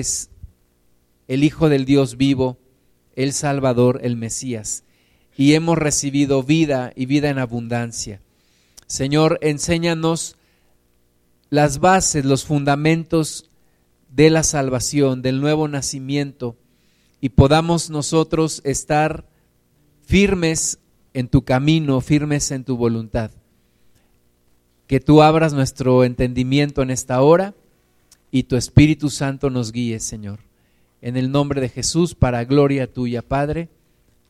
es el Hijo del Dios vivo, el Salvador, el Mesías, y hemos recibido vida y vida en abundancia. Señor, enséñanos las bases, los fundamentos de la salvación, del nuevo nacimiento, y podamos nosotros estar firmes en tu camino, firmes en tu voluntad. Que tú abras nuestro entendimiento en esta hora y tu Espíritu Santo nos guíe, Señor. En el nombre de Jesús, para gloria tuya, Padre.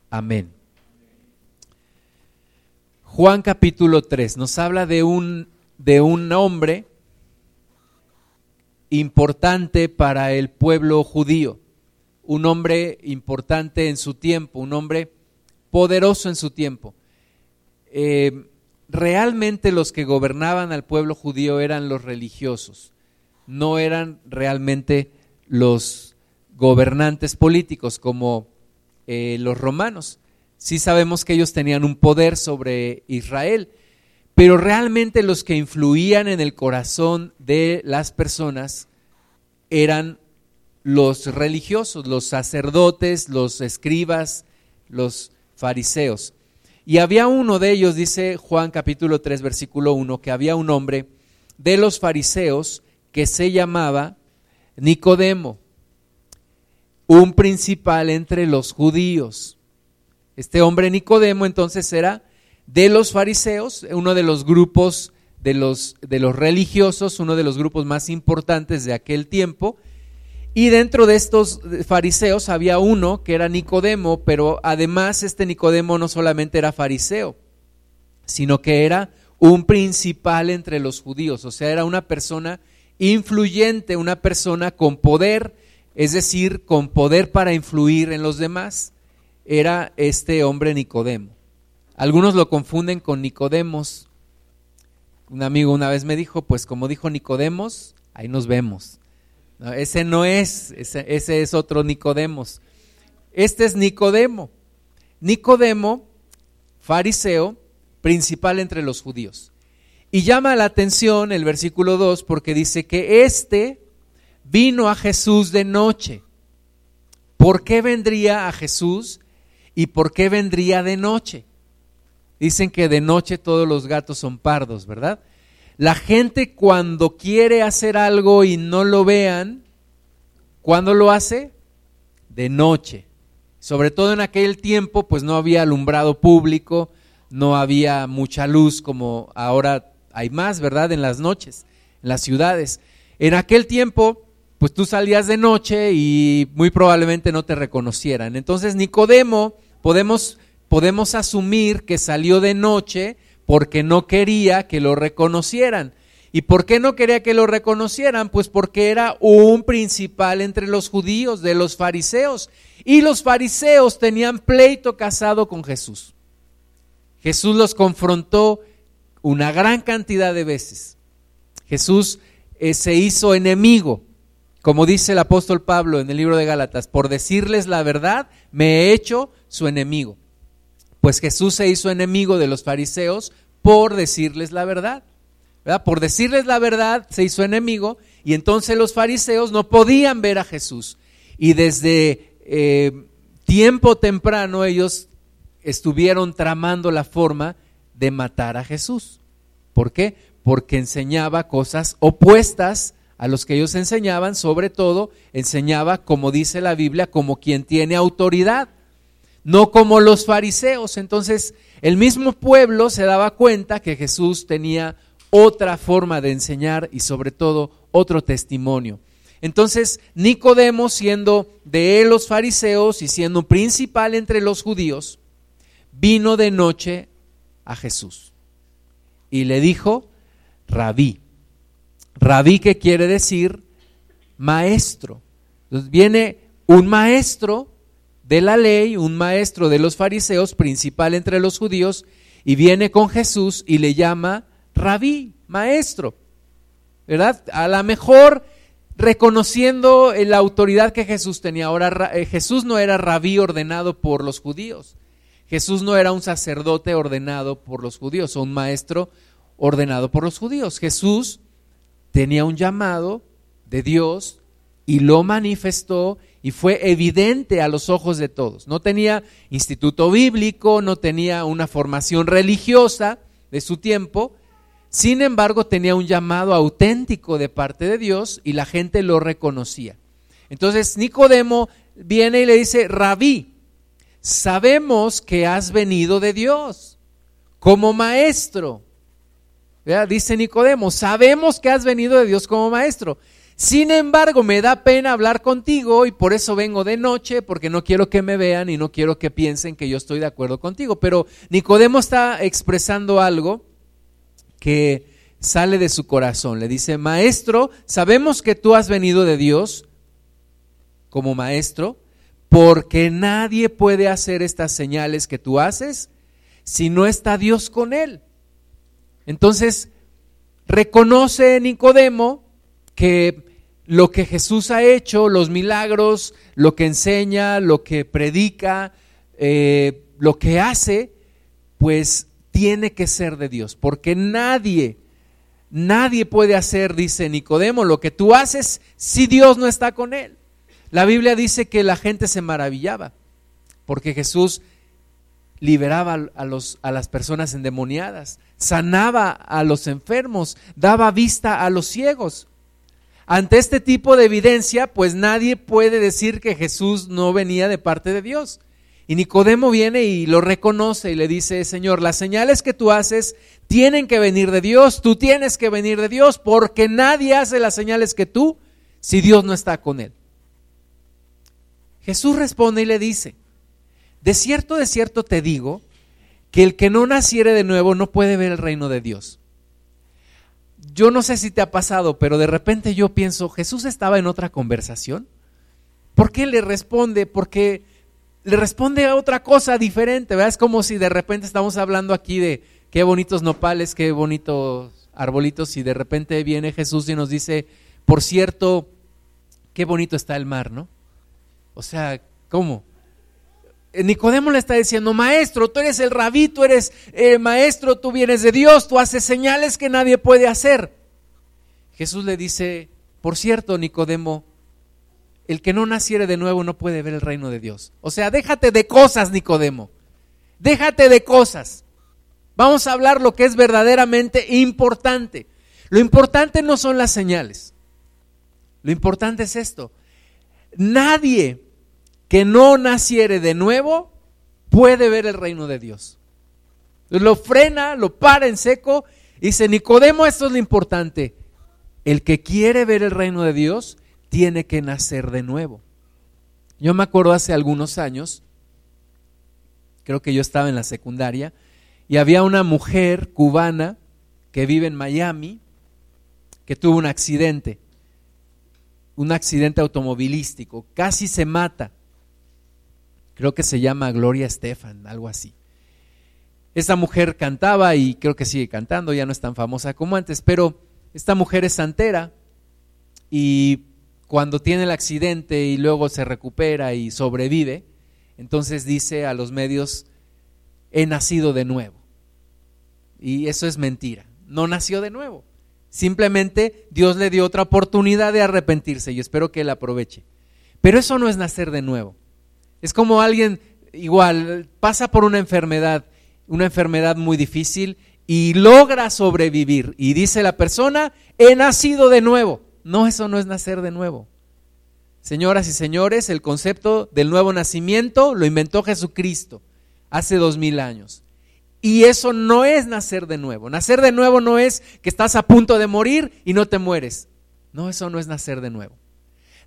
Amén. Juan capítulo 3 nos habla de un, de un hombre importante para el pueblo judío, un hombre importante en su tiempo, un hombre poderoso en su tiempo. Eh, realmente los que gobernaban al pueblo judío eran los religiosos, no eran realmente los gobernantes políticos como eh, los romanos. Sí sabemos que ellos tenían un poder sobre Israel, pero realmente los que influían en el corazón de las personas eran los religiosos, los sacerdotes, los escribas, los fariseos. Y había uno de ellos, dice Juan capítulo 3, versículo 1, que había un hombre de los fariseos que se llamaba Nicodemo, un principal entre los judíos. Este hombre Nicodemo entonces era de los fariseos, uno de los grupos de los, de los religiosos, uno de los grupos más importantes de aquel tiempo. Y dentro de estos fariseos había uno que era Nicodemo, pero además este Nicodemo no solamente era fariseo, sino que era un principal entre los judíos, o sea, era una persona influyente, una persona con poder, es decir, con poder para influir en los demás era este hombre Nicodemo. Algunos lo confunden con Nicodemos. Un amigo una vez me dijo, pues como dijo Nicodemos, ahí nos vemos. ese no es, ese, ese es otro Nicodemos. Este es Nicodemo. Nicodemo, fariseo, principal entre los judíos. Y llama la atención el versículo 2 porque dice que este vino a Jesús de noche. ¿Por qué vendría a Jesús ¿Y por qué vendría de noche? Dicen que de noche todos los gatos son pardos, ¿verdad? La gente cuando quiere hacer algo y no lo vean, ¿cuándo lo hace? De noche. Sobre todo en aquel tiempo, pues no había alumbrado público, no había mucha luz como ahora hay más, ¿verdad? En las noches, en las ciudades. En aquel tiempo, pues tú salías de noche y muy probablemente no te reconocieran. Entonces Nicodemo, podemos, podemos asumir que salió de noche porque no quería que lo reconocieran. ¿Y por qué no quería que lo reconocieran? Pues porque era un principal entre los judíos, de los fariseos. Y los fariseos tenían pleito casado con Jesús. Jesús los confrontó una gran cantidad de veces. Jesús eh, se hizo enemigo como dice el apóstol Pablo en el libro de Gálatas, por decirles la verdad, me he hecho su enemigo. Pues Jesús se hizo enemigo de los fariseos por decirles la verdad. Por decirles la verdad se hizo enemigo y entonces los fariseos no podían ver a Jesús. Y desde eh, tiempo temprano ellos estuvieron tramando la forma de matar a Jesús. ¿Por qué? Porque enseñaba cosas opuestas a los que ellos enseñaban, sobre todo enseñaba, como dice la Biblia, como quien tiene autoridad, no como los fariseos. Entonces, el mismo pueblo se daba cuenta que Jesús tenía otra forma de enseñar y sobre todo otro testimonio. Entonces, Nicodemo, siendo de él los fariseos y siendo principal entre los judíos, vino de noche a Jesús y le dijo, rabí, Rabí que quiere decir maestro. Entonces viene un maestro de la ley, un maestro de los fariseos, principal entre los judíos, y viene con Jesús y le llama rabí, maestro. ¿Verdad? A lo mejor reconociendo la autoridad que Jesús tenía. Ahora eh, Jesús no era rabí ordenado por los judíos. Jesús no era un sacerdote ordenado por los judíos o un maestro ordenado por los judíos. Jesús tenía un llamado de Dios y lo manifestó y fue evidente a los ojos de todos. No tenía instituto bíblico, no tenía una formación religiosa de su tiempo, sin embargo tenía un llamado auténtico de parte de Dios y la gente lo reconocía. Entonces Nicodemo viene y le dice, rabí, sabemos que has venido de Dios como maestro. Dice Nicodemo, sabemos que has venido de Dios como maestro. Sin embargo, me da pena hablar contigo y por eso vengo de noche, porque no quiero que me vean y no quiero que piensen que yo estoy de acuerdo contigo. Pero Nicodemo está expresando algo que sale de su corazón. Le dice, maestro, sabemos que tú has venido de Dios como maestro, porque nadie puede hacer estas señales que tú haces si no está Dios con él. Entonces, reconoce Nicodemo que lo que Jesús ha hecho, los milagros, lo que enseña, lo que predica, eh, lo que hace, pues tiene que ser de Dios, porque nadie, nadie puede hacer, dice Nicodemo, lo que tú haces si Dios no está con él. La Biblia dice que la gente se maravillaba, porque Jesús liberaba a, las personas endemoniadas, sanaba a los enfermos, daba vista a los ciegos. Ante este tipo de evidencia, pues nadie puede decir que Jesús no venía de parte de Dios. Y Nicodemo viene y lo reconoce y le dice, Señor, las señales que tú haces tienen que venir de Dios, tú tienes que venir de Dios, porque nadie hace las señales que tú si Dios no está con él. Jesús responde y le dice, de cierto, de cierto te digo, que el que no naciere de nuevo no puede ver el reino de Dios yo no sé si te ha pasado, pero de repente yo pienso, Jesús estaba en otra conversación. ¿Por qué le responde? Porque le responde a otra cosa diferente, ¿verdad? Es como si de repente estamos hablando aquí de qué bonitos nopales, qué bonitos arbolitos, y de repente viene Jesús y nos dice, por cierto, qué bonito está el mar, ¿no? O sea, ¿cómo? Eh, Nicodemo le está diciendo, maestro, tú eres el rabí, tú eres eh, maestro, tú vienes de Dios, tú haces señales que nadie puede hacer. Jesús le dice, por cierto, Nicodemo, el que no naciere de nuevo no puede ver el reino de Dios. O sea, déjate de cosas, Nicodemo. Déjate de cosas. Vamos a hablar lo que es verdaderamente importante. Lo importante no son las señales. Lo importante es esto. Nadie que no naciere de nuevo puede ver el reino de Dios. Lo frena, lo para en seco y dice, Nicodemo, esto es lo importante. El que quiere ver el reino de Dios tiene que nacer de nuevo. Yo me acuerdo hace algunos años, creo que yo estaba en la secundaria, y había una mujer cubana que vive en Miami que tuvo un accidente, un accidente automovilístico, casi se mata creo que se llama Gloria Estefan, algo así. Esta mujer cantaba y creo que sigue cantando, ya no es tan famosa como antes, pero esta mujer es santera y cuando tiene el accidente y luego se recupera y sobrevive, entonces dice a los medios, he nacido de nuevo. Y eso es mentira, no nació de nuevo. Simplemente Dios le dio otra oportunidad de arrepentirse y espero que él aproveche. Pero eso no es nacer de nuevo. Es como alguien igual pasa por una enfermedad, una enfermedad muy difícil y logra sobrevivir. Y dice la persona, he nacido de nuevo. No, eso no es nacer de nuevo. Señoras y señores, el concepto del nuevo nacimiento lo inventó Jesucristo hace dos mil años. Y eso no es nacer de nuevo. Nacer de nuevo no es que estás a punto de morir y no te mueres. No, eso no es nacer de nuevo.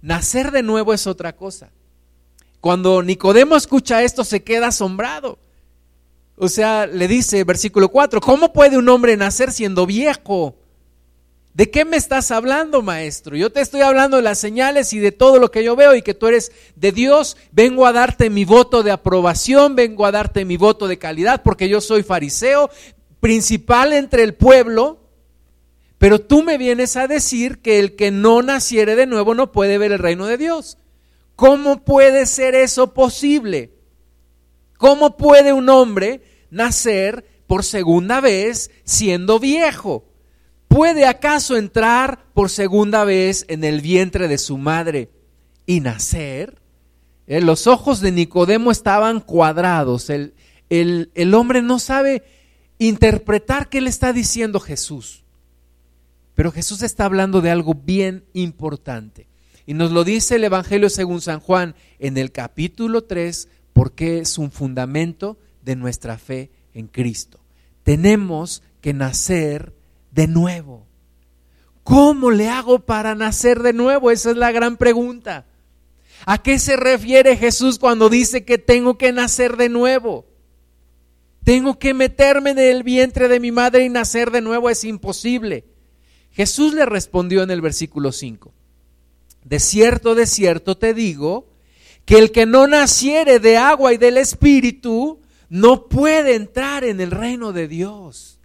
Nacer de nuevo es otra cosa. Cuando Nicodemo escucha esto se queda asombrado. O sea, le dice, versículo 4, ¿cómo puede un hombre nacer siendo viejo? ¿De qué me estás hablando, maestro? Yo te estoy hablando de las señales y de todo lo que yo veo y que tú eres de Dios. Vengo a darte mi voto de aprobación, vengo a darte mi voto de calidad porque yo soy fariseo, principal entre el pueblo. Pero tú me vienes a decir que el que no naciere de nuevo no puede ver el reino de Dios. ¿Cómo puede ser eso posible? ¿Cómo puede un hombre nacer por segunda vez siendo viejo? Puede acaso entrar por segunda vez en el vientre de su madre y nacer? Eh, los ojos de Nicodemo estaban cuadrados. El, el, el hombre no sabe interpretar qué le está diciendo Jesús. Pero Jesús está hablando de algo bien importante. Y nos lo dice el Evangelio según San Juan en el capítulo 3, porque es un fundamento de nuestra fe en Cristo. Tenemos que nacer de nuevo. ¿Cómo le hago para nacer de nuevo? Esa es la gran pregunta. ¿A qué se refiere Jesús cuando dice que tengo que nacer de nuevo? Tengo que meterme en el vientre de mi madre y nacer de nuevo. Es imposible. Jesús le respondió en el versículo 5. De cierto, de cierto te digo, que el que no naciere de agua y del Espíritu no puede entrar en el reino de Dios.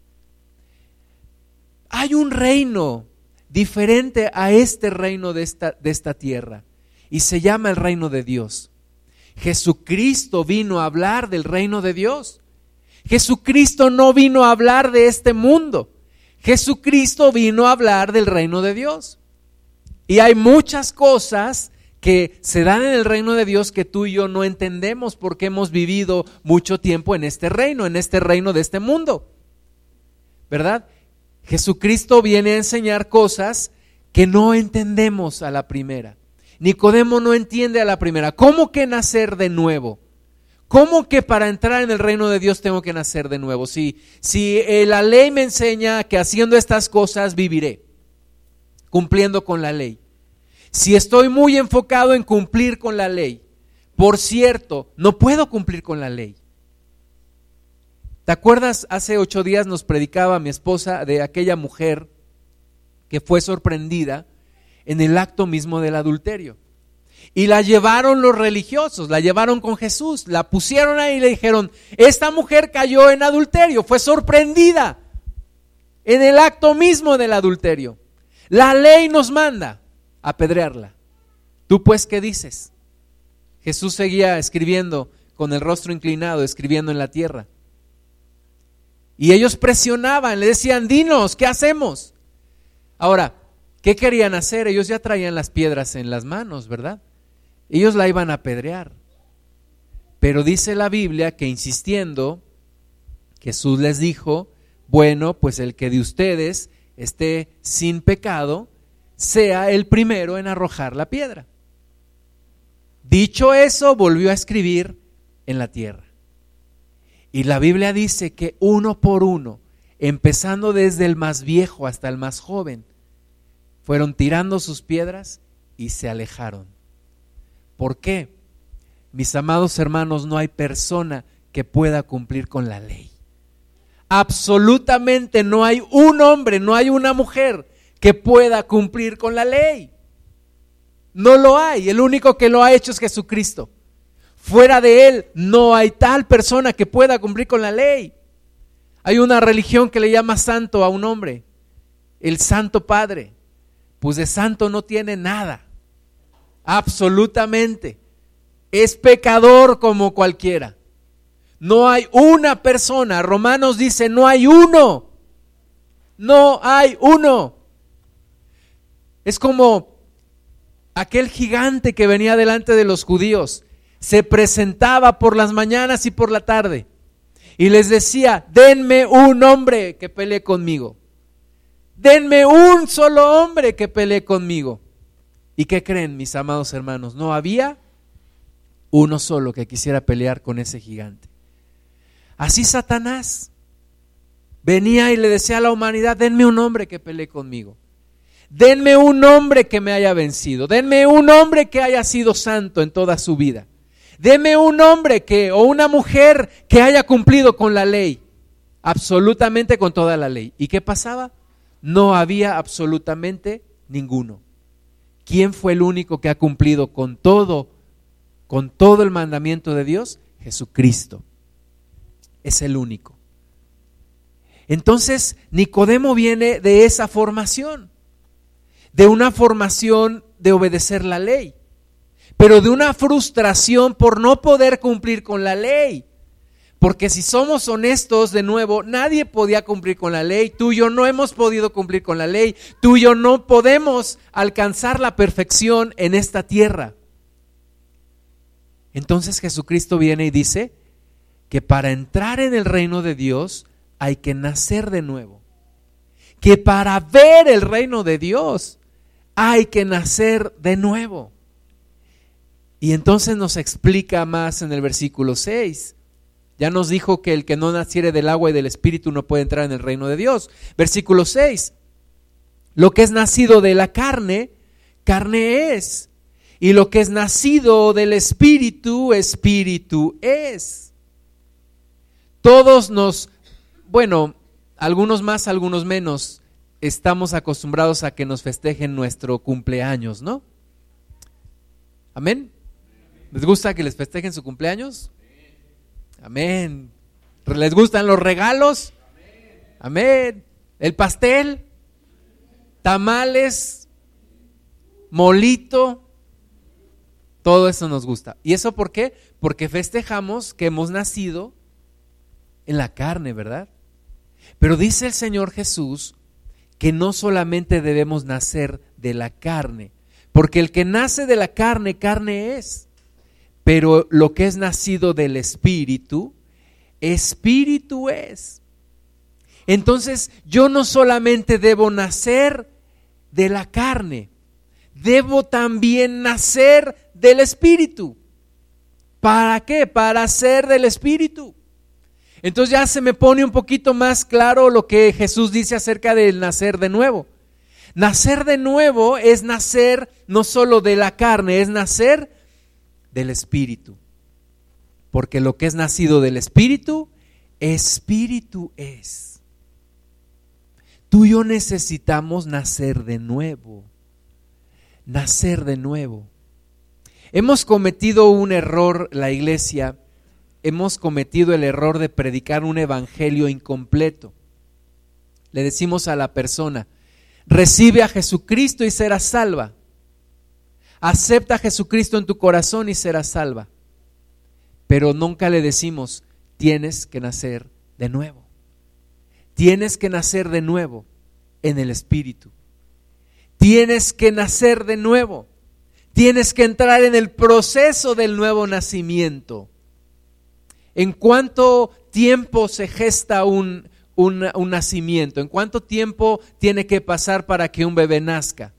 Hay un reino diferente a este reino de esta, de esta tierra y se llama el reino de Dios. Jesucristo vino a hablar del reino de Dios. Jesucristo no vino a hablar de este mundo. Jesucristo vino a hablar del reino de Dios. Y hay muchas cosas que se dan en el reino de Dios que tú y yo no entendemos porque hemos vivido mucho tiempo en este reino, en este reino de este mundo. ¿Verdad? Jesucristo viene a enseñar cosas que no entendemos a la primera. Nicodemo no entiende a la primera. ¿Cómo que nacer de nuevo? ¿Cómo que para entrar en el reino de Dios tengo que nacer de nuevo? Si, si eh, la ley me enseña que haciendo estas cosas viviré, cumpliendo con la ley. Si estoy muy enfocado en cumplir con la ley, por cierto, no puedo cumplir con la ley. ¿Te acuerdas? Hace ocho días nos predicaba mi esposa de aquella mujer que fue sorprendida en el acto mismo del adulterio. Y la llevaron los religiosos, la llevaron con Jesús, la pusieron ahí y le dijeron, esta mujer cayó en adulterio, fue sorprendida en el acto mismo del adulterio. La ley nos manda apedrearla. ¿Tú pues qué dices? Jesús seguía escribiendo con el rostro inclinado, escribiendo en la tierra. Y ellos presionaban, le decían, dinos, ¿qué hacemos? Ahora, ¿Qué querían hacer? Ellos ya traían las piedras en las manos, ¿verdad? Ellos la iban a apedrear. Pero dice la Biblia que insistiendo, Jesús les dijo, bueno, pues el que de ustedes esté sin pecado, sea el primero en arrojar la piedra. Dicho eso, volvió a escribir en la tierra. Y la Biblia dice que uno por uno, empezando desde el más viejo hasta el más joven, fueron tirando sus piedras y se alejaron. ¿Por qué? Mis amados hermanos, no hay persona que pueda cumplir con la ley. Absolutamente no hay un hombre, no hay una mujer que pueda cumplir con la ley. No lo hay. El único que lo ha hecho es Jesucristo. Fuera de Él no hay tal persona que pueda cumplir con la ley. Hay una religión que le llama santo a un hombre, el Santo Padre pues de santo no tiene nada. Absolutamente. Es pecador como cualquiera. No hay una persona. Romanos dice, no hay uno. No hay uno. Es como aquel gigante que venía delante de los judíos. Se presentaba por las mañanas y por la tarde. Y les decía, denme un hombre que pelee conmigo. Denme un solo hombre que pelee conmigo. ¿Y qué creen, mis amados hermanos? No había uno solo que quisiera pelear con ese gigante. Así Satanás venía y le decía a la humanidad, denme un hombre que pelee conmigo. Denme un hombre que me haya vencido. Denme un hombre que haya sido santo en toda su vida. Denme un hombre que o una mujer que haya cumplido con la ley, absolutamente con toda la ley. ¿Y qué pasaba? no había absolutamente ninguno. ¿Quién fue el único que ha cumplido con todo, con todo el mandamiento de Dios? Jesucristo. Es el único. Entonces, Nicodemo viene de esa formación, de una formación de obedecer la ley, pero de una frustración por no poder cumplir con la ley. Porque si somos honestos, de nuevo, nadie podía cumplir con la ley. Tú y yo no hemos podido cumplir con la ley. Tú y yo no podemos alcanzar la perfección en esta tierra. Entonces Jesucristo viene y dice que para entrar en el reino de Dios hay que nacer de nuevo. Que para ver el reino de Dios hay que nacer de nuevo. Y entonces nos explica más en el versículo 6 ya nos dijo que el que no naciere del agua y del espíritu no puede entrar en el reino de Dios. Versículo 6. Lo que es nacido de la carne, carne es. Y lo que es nacido del espíritu, espíritu es. Todos nos, bueno, algunos más, algunos menos, estamos acostumbrados a que nos festejen nuestro cumpleaños, ¿no? Amén. ¿Les gusta que les festejen su cumpleaños? Amén. ¿Les gustan los regalos? Amén. El pastel, tamales, molito, todo eso nos gusta. ¿Y eso por qué? Porque festejamos que hemos nacido en la carne, ¿verdad? Pero dice el Señor Jesús que no solamente debemos nacer de la carne, porque el que nace de la carne, carne es. Pero lo que es nacido del Espíritu, Espíritu es. Entonces yo no solamente debo nacer de la carne, debo también nacer del Espíritu. ¿Para qué? Para ser del Espíritu. Entonces ya se me pone un poquito más claro lo que Jesús dice acerca del nacer de nuevo. Nacer de nuevo es nacer no solo de la carne, es nacer del Espíritu. Porque lo que es nacido del Espíritu, Espíritu es. Tú y yo necesitamos nacer de nuevo. Nacer de nuevo. Hemos cometido un error, la iglesia, hemos cometido el error de predicar un evangelio incompleto. Le decimos a la persona, recibe a Jesucristo y será salva. Acepta a Jesucristo en tu corazón y serás salva. Pero nunca le decimos, tienes que nacer de nuevo. Tienes que nacer de nuevo en el Espíritu. Tienes que nacer de nuevo. Tienes que entrar en el proceso del nuevo nacimiento. ¿En cuánto tiempo se gesta un, un, un nacimiento? ¿En cuánto tiempo tiene que pasar para que un bebé nazca?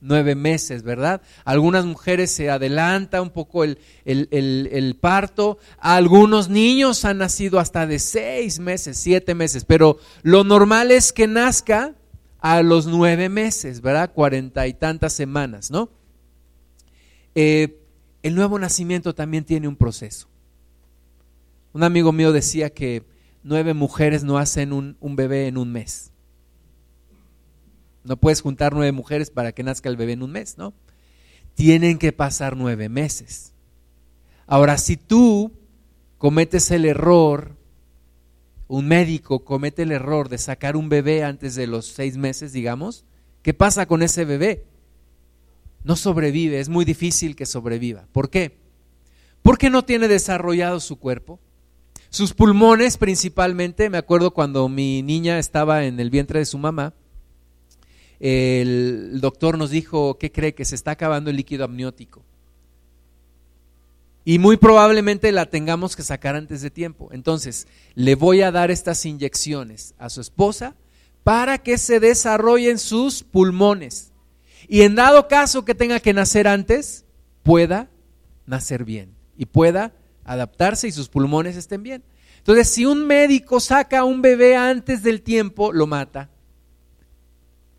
Nueve meses, ¿verdad? algunas mujeres se adelanta un poco el, el, parto, algunos niños han nacido hasta de seis meses, siete meses, pero lo normal es que nazca a los nueve meses, ¿verdad? Cuarenta y tantas semanas, ¿no? Eh, el nuevo nacimiento también tiene un proceso. Un amigo mío decía que nueve mujeres no hacen un, un bebé en un mes. No puedes juntar nueve mujeres para que nazca el bebé en un mes, ¿no? Tienen que pasar nueve meses. Ahora, si tú cometes el error, un médico comete el error de sacar un bebé antes de los seis meses, digamos, ¿qué pasa con ese bebé? No sobrevive, es muy difícil que sobreviva. ¿Por qué? Porque no tiene desarrollado su cuerpo. Sus pulmones principalmente, me acuerdo cuando mi niña estaba en el vientre de su mamá, el doctor nos dijo, ¿qué cree? Que se está acabando el líquido amniótico. Y muy probablemente la tengamos que sacar antes de tiempo. Entonces, le voy a dar estas inyecciones a su esposa para que se desarrollen sus pulmones. Y en dado caso que tenga que nacer antes, pueda nacer bien y pueda adaptarse y sus pulmones estén bien. Entonces, si un médico saca a un bebé antes del tiempo, lo mata.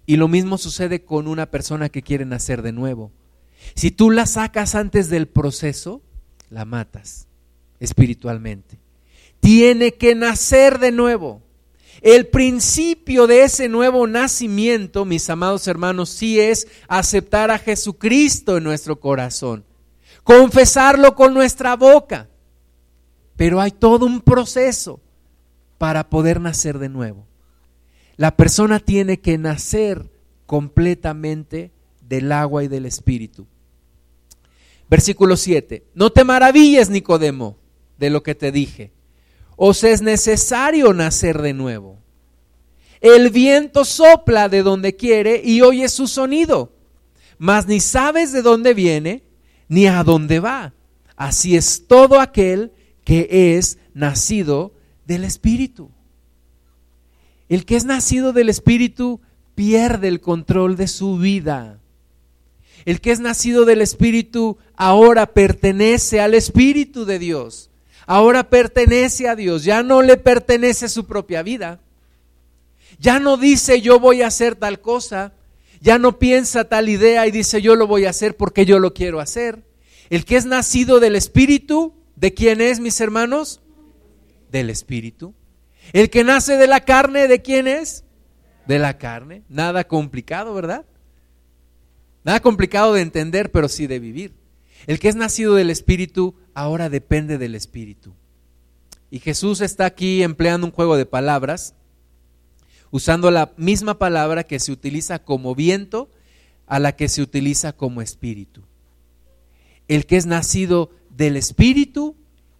Y lo mismo sucede con una persona que quiere nacer de nuevo. Si tú la sacas antes del proceso, la matas espiritualmente. Tiene que nacer de nuevo. El principio de ese nuevo nacimiento, mis amados hermanos, sí es aceptar a Jesucristo en nuestro corazón, confesarlo con nuestra boca. Pero hay todo un proceso para poder nacer de nuevo. La persona tiene que nacer completamente del agua y del espíritu. Versículo 7. No te maravilles, Nicodemo, de lo que te dije. os es necesario nacer de nuevo. El viento sopla de donde quiere y oye su sonido, mas ni sabes de dónde viene ni a dónde va. Así es todo aquel que es nacido del Espíritu. El que es nacido del Espíritu pierde el control de su vida. El que es nacido del Espíritu ahora pertenece al Espíritu de Dios. Ahora pertenece a Dios. Ya no le pertenece su propia vida. Ya no dice yo voy a hacer tal cosa. Ya no piensa tal idea y dice yo lo voy a hacer porque yo lo quiero hacer. El que es nacido del Espíritu, ¿de quién es, mis hermanos? Del Espíritu. El que nace de la carne, ¿de quién es? De la carne. Nada complicado, ¿verdad? Nada complicado de entender, pero sí de vivir. El que es nacido del Espíritu ahora depende del Espíritu. Y Jesús está aquí empleando un juego de palabras, usando la misma palabra que se utiliza como viento a la que se utiliza como espíritu. El que es nacido del Espíritu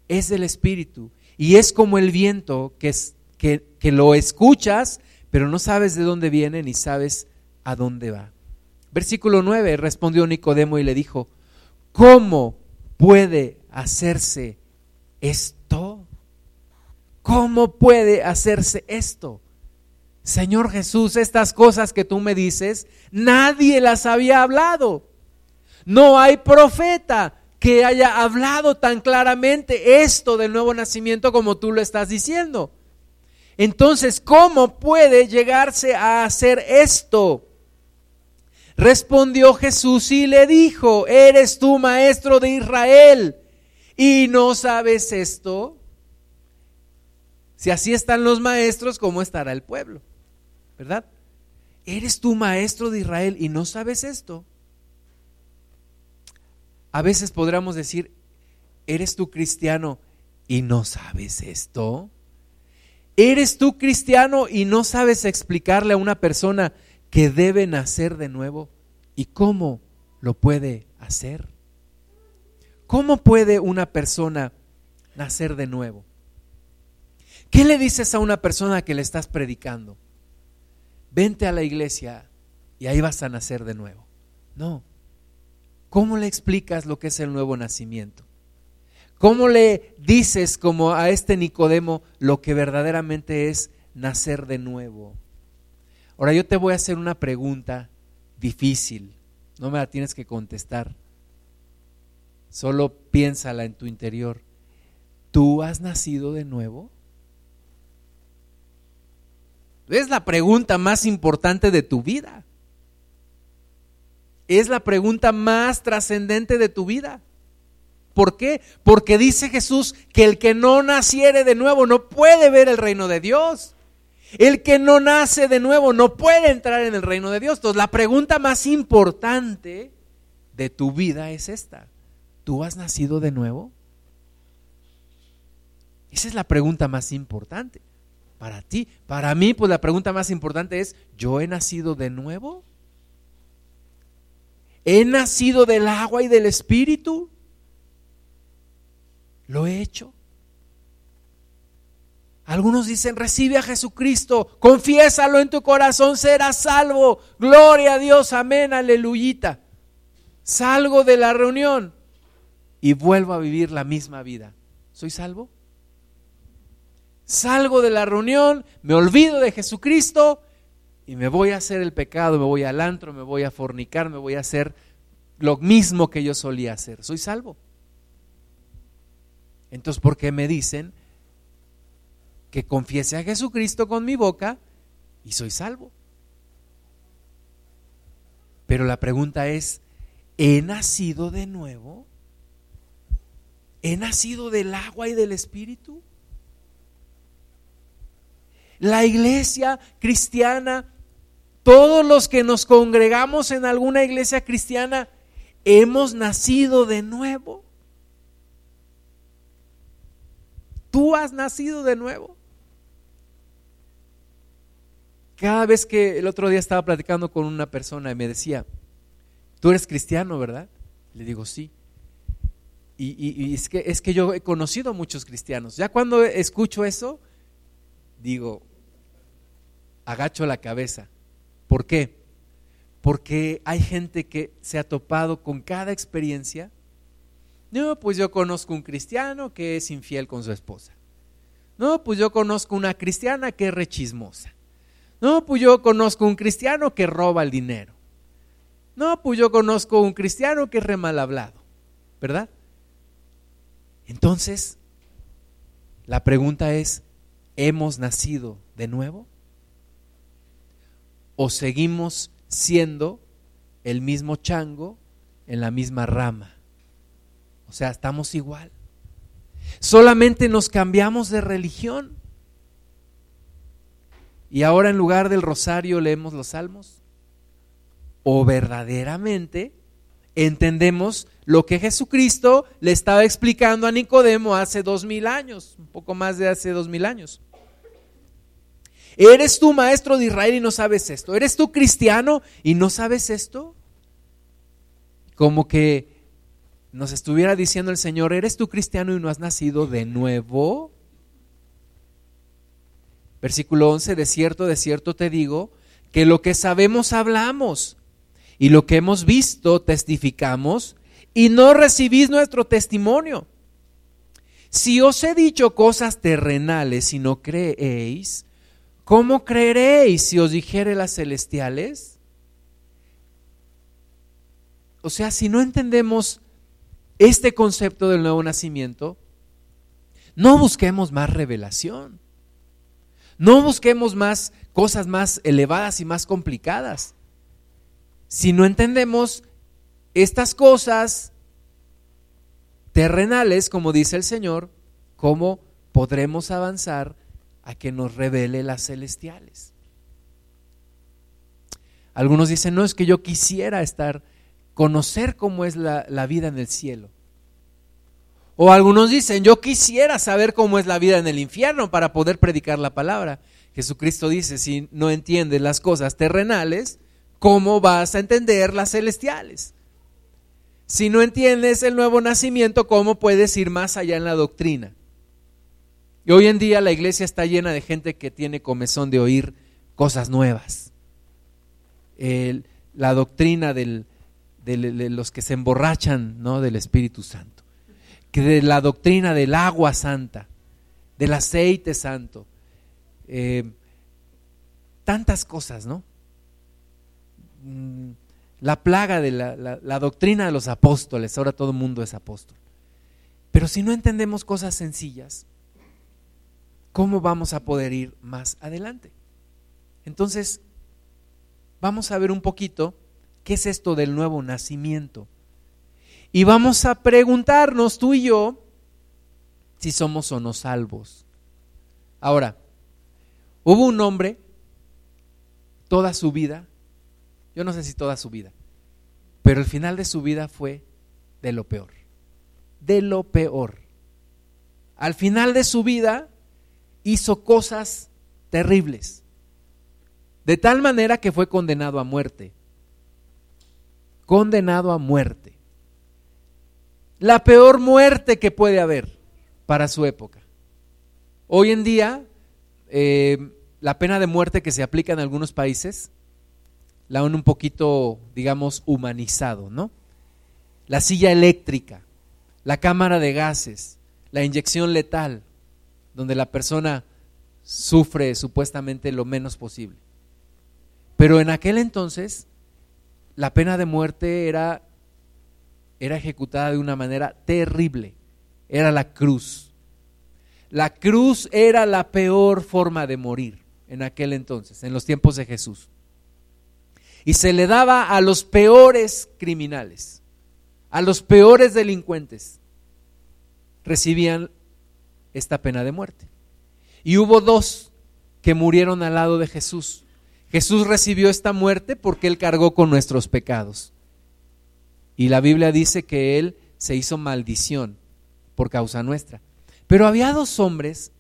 es del Espíritu. Y es como el viento que, es, que, que lo escuchas, pero no sabes de dónde viene ni sabes a dónde va. Versículo 9, respondió Nicodemo y le dijo, ¿cómo puede hacerse esto? ¿Cómo puede hacerse esto? Señor Jesús, estas cosas que tú me dices, nadie las había hablado. No hay profeta que haya hablado tan claramente esto del nuevo nacimiento como tú lo estás diciendo. Entonces, ¿cómo puede llegarse a hacer esto? Respondió Jesús y le dijo, ¿eres tú maestro de Israel y no sabes esto? Si así están los maestros, ¿cómo estará el pueblo? ¿Verdad? ¿Eres tú maestro de Israel y no sabes esto? A veces podríamos decir, ¿eres tú cristiano y no sabes esto? ¿Eres tú cristiano y no sabes explicarle a una persona que debe nacer de nuevo. ¿Y cómo lo puede hacer? ¿Cómo puede una persona nacer de nuevo? ¿Qué le dices a una persona que le estás predicando? Vente a la iglesia y ahí vas a nacer de nuevo. No. ¿Cómo le explicas lo que es el nuevo nacimiento? ¿Cómo le dices como a este Nicodemo lo que verdaderamente es nacer de nuevo? Ahora yo te voy a hacer una pregunta difícil, no me la tienes que contestar, solo piénsala en tu interior. ¿Tú has nacido de nuevo? Es la pregunta más importante de tu vida. Es la pregunta más trascendente de tu vida. ¿Por qué? Porque dice Jesús que el que no naciere de nuevo no puede ver el reino de Dios. El que no nace de nuevo no puede entrar en el reino de Dios. Entonces, la pregunta más importante de tu vida es esta. ¿Tú has nacido de nuevo? Esa es la pregunta más importante para ti. Para mí, pues la pregunta más importante es, ¿yo he nacido de nuevo? ¿He nacido del agua y del espíritu? ¿Lo he hecho? Algunos dicen, recibe a Jesucristo, confiésalo en tu corazón, serás salvo. Gloria a Dios, amén, aleluyita. Salgo de la reunión y vuelvo a vivir la misma vida. ¿Soy salvo? Salgo de la reunión, me olvido de Jesucristo y me voy a hacer el pecado, me voy al antro, me voy a fornicar, me voy a hacer lo mismo que yo solía hacer. ¿Soy salvo? Entonces, ¿por qué me dicen que confiese a Jesucristo con mi boca y soy salvo. Pero la pregunta es, ¿he nacido de nuevo? ¿He nacido del agua y del espíritu? La iglesia cristiana, todos los que nos congregamos en alguna iglesia cristiana, hemos nacido de nuevo. ¿Tú has nacido de nuevo? Cada vez que el otro día estaba platicando con una persona y me decía, tú eres cristiano, ¿verdad? Le digo, sí. Y, es, que, es que yo he conocido muchos cristianos. Ya cuando escucho eso, digo, agacho la cabeza. ¿Por qué? Porque hay gente que se ha topado con cada experiencia. No, pues yo conozco un cristiano que es infiel con su esposa. No, pues yo conozco una cristiana que es rechismosa. No, pues yo conozco un cristiano que roba el dinero. No, pues yo conozco un cristiano que es remal hablado. ¿Verdad? Entonces, la pregunta es, ¿hemos nacido de nuevo? ¿O seguimos siendo el mismo chango en la misma rama? O sea, estamos igual. Solamente nos cambiamos de religión. Y ahora en lugar del rosario leemos los salmos. O verdaderamente entendemos lo que Jesucristo le estaba explicando a Nicodemo hace dos mil años, un poco más de hace dos mil años. ¿Eres tú maestro de Israel y no sabes esto? ¿Eres tú cristiano y no sabes esto? Como que nos estuviera diciendo el Señor, ¿eres tú cristiano y no has nacido de nuevo? Versículo 11, de cierto, de cierto te digo, que lo que sabemos hablamos y lo que hemos visto testificamos y no recibís nuestro testimonio. Si os he dicho cosas terrenales y no creéis, ¿cómo creeréis si os dijere las celestiales? O sea, si no entendemos este concepto del nuevo nacimiento, no busquemos más revelación. No busquemos más cosas más elevadas y más complicadas. Si no entendemos estas cosas terrenales, como dice el Señor, ¿cómo podremos avanzar a que nos revele las celestiales? Algunos dicen, no, es que yo quisiera estar, conocer cómo es la, vida en el cielo. O algunos dicen, yo quisiera saber cómo es la vida en el infierno para poder predicar la palabra. Jesucristo dice, si no entiendes las cosas terrenales, ¿cómo vas a entender las celestiales? Si no entiendes el nuevo nacimiento, ¿cómo puedes ir más allá en la doctrina? Y hoy en día la iglesia está llena de gente que tiene comezón de oír cosas nuevas. la doctrina de los que se emborrachan ¿no? del Espíritu Santo que de la doctrina del agua santa, del aceite santo, eh, tantas cosas, ¿no? Mm, la plaga de la, la doctrina de los apóstoles, ahora todo el mundo es apóstol. Pero si no entendemos cosas sencillas, ¿cómo vamos a poder ir más adelante? Entonces, vamos a ver un poquito qué es esto del nuevo nacimiento. Y vamos a preguntarnos tú y yo si somos o no salvos. Ahora, hubo un hombre toda su vida, yo no sé si toda su vida, pero el final de su vida fue de lo peor, de lo peor. Al final de su vida hizo cosas terribles, de tal manera que fue condenado a muerte, condenado a muerte la peor muerte que puede haber para su época. Hoy en día, eh, la pena de muerte que se aplica en algunos países la han un poquito, digamos, humanizado, ¿no? La silla eléctrica, la cámara de gases, la inyección letal, donde la persona sufre supuestamente lo menos posible. Pero en aquel entonces, la pena de muerte era era ejecutada de una manera terrible. Era la cruz. La cruz era la peor forma de morir en aquel entonces, en los tiempos de Jesús. Y se le daba a los peores criminales, a los peores delincuentes, recibían esta pena de muerte. Y hubo dos que murieron al lado de Jesús. Jesús recibió esta muerte porque él cargó con nuestros pecados. Y la Biblia dice que él se hizo maldición por causa nuestra. Pero había dos hombres,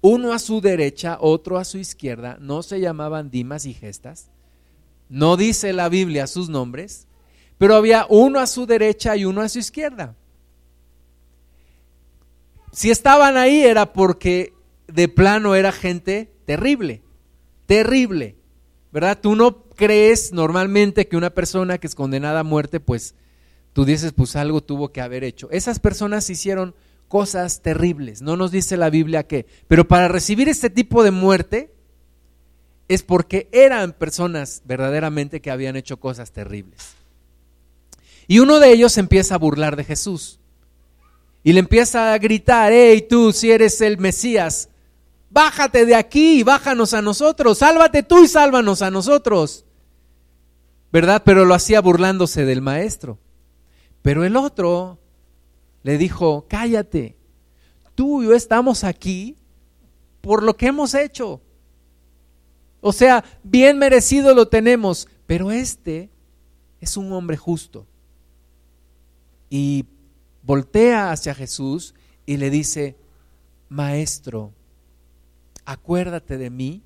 uno a su derecha, otro a su izquierda, no se llamaban Dimas y Gestas, no dice la Biblia sus nombres, pero había uno a su derecha y uno a su izquierda. si estaban ahí era porque de plano era gente terrible, terrible, ¿verdad? Tú no crees normalmente que una persona que es condenada a muerte, pues tú dices, pues algo tuvo que haber hecho. Esas personas hicieron cosas terribles, no nos dice la Biblia qué, pero para recibir este tipo de muerte es porque eran personas verdaderamente que habían hecho cosas terribles. Y uno de ellos empieza a burlar de Jesús. Y le empieza a gritar, hey tú, si eres el Mesías, bájate de aquí y bájanos a nosotros, sálvate tú y sálvanos a nosotros. ¿Verdad? Pero lo hacía burlándose del maestro. Pero el otro le dijo, cállate, tú y yo estamos aquí por lo que hemos hecho. O sea, bien merecido lo tenemos, pero este es un hombre justo. Y voltea hacia Jesús y le dice, Maestro, acuérdate de mí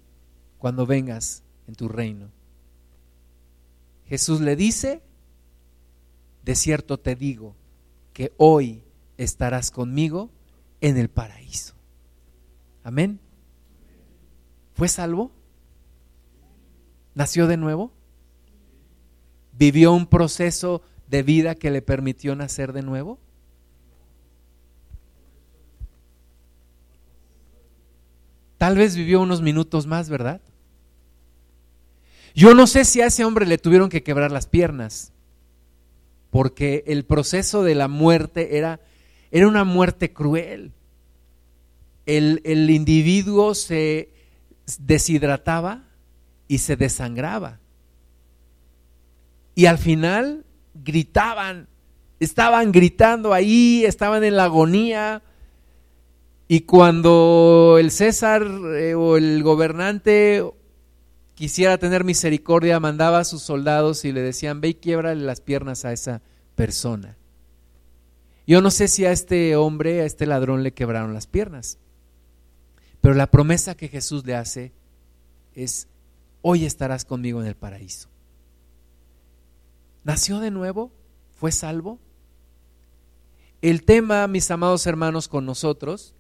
cuando vengas en tu reino. Jesús le dice, de cierto te digo que hoy estarás conmigo en el paraíso. Amén. ¿Fue salvo? ¿Nació de nuevo? ¿Vivió un proceso de vida que le permitió nacer de nuevo? Tal vez vivió unos minutos más, ¿verdad? Yo no sé si a ese hombre le tuvieron que quebrar las piernas, porque el proceso de la muerte era, era una muerte cruel. El, el individuo se deshidrataba y se desangraba. Y al final gritaban, estaban gritando ahí, estaban en la agonía, y cuando el César eh, o el gobernante quisiera tener misericordia, mandaba a sus soldados y le decían, ve y quiebrale las piernas a esa persona. Yo no sé si a este hombre, a este ladrón le quebraron las piernas, pero la promesa que Jesús le hace es, hoy estarás conmigo en el paraíso. ¿Nació de nuevo? ¿Fue salvo? El tema, mis amados hermanos, con nosotros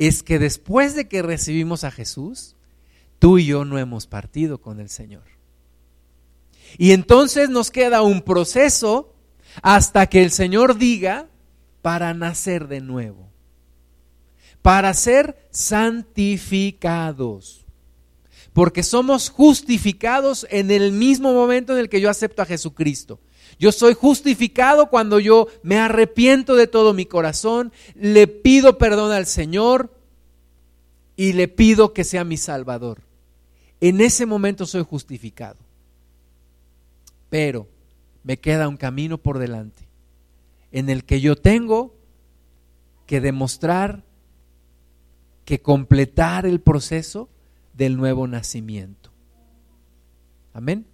es que después de que recibimos a Jesús, tú y yo no hemos partido con el Señor. Y entonces nos queda un proceso hasta que el Señor diga para nacer de nuevo, para ser santificados, porque somos justificados en el mismo momento en el que yo acepto a Jesucristo. Yo soy justificado cuando yo me arrepiento de todo mi corazón, le pido perdón al Señor y le pido que sea mi Salvador. En ese momento soy justificado. Pero me queda un camino por delante en el que yo tengo que demostrar que completar el proceso del nuevo nacimiento. Amén.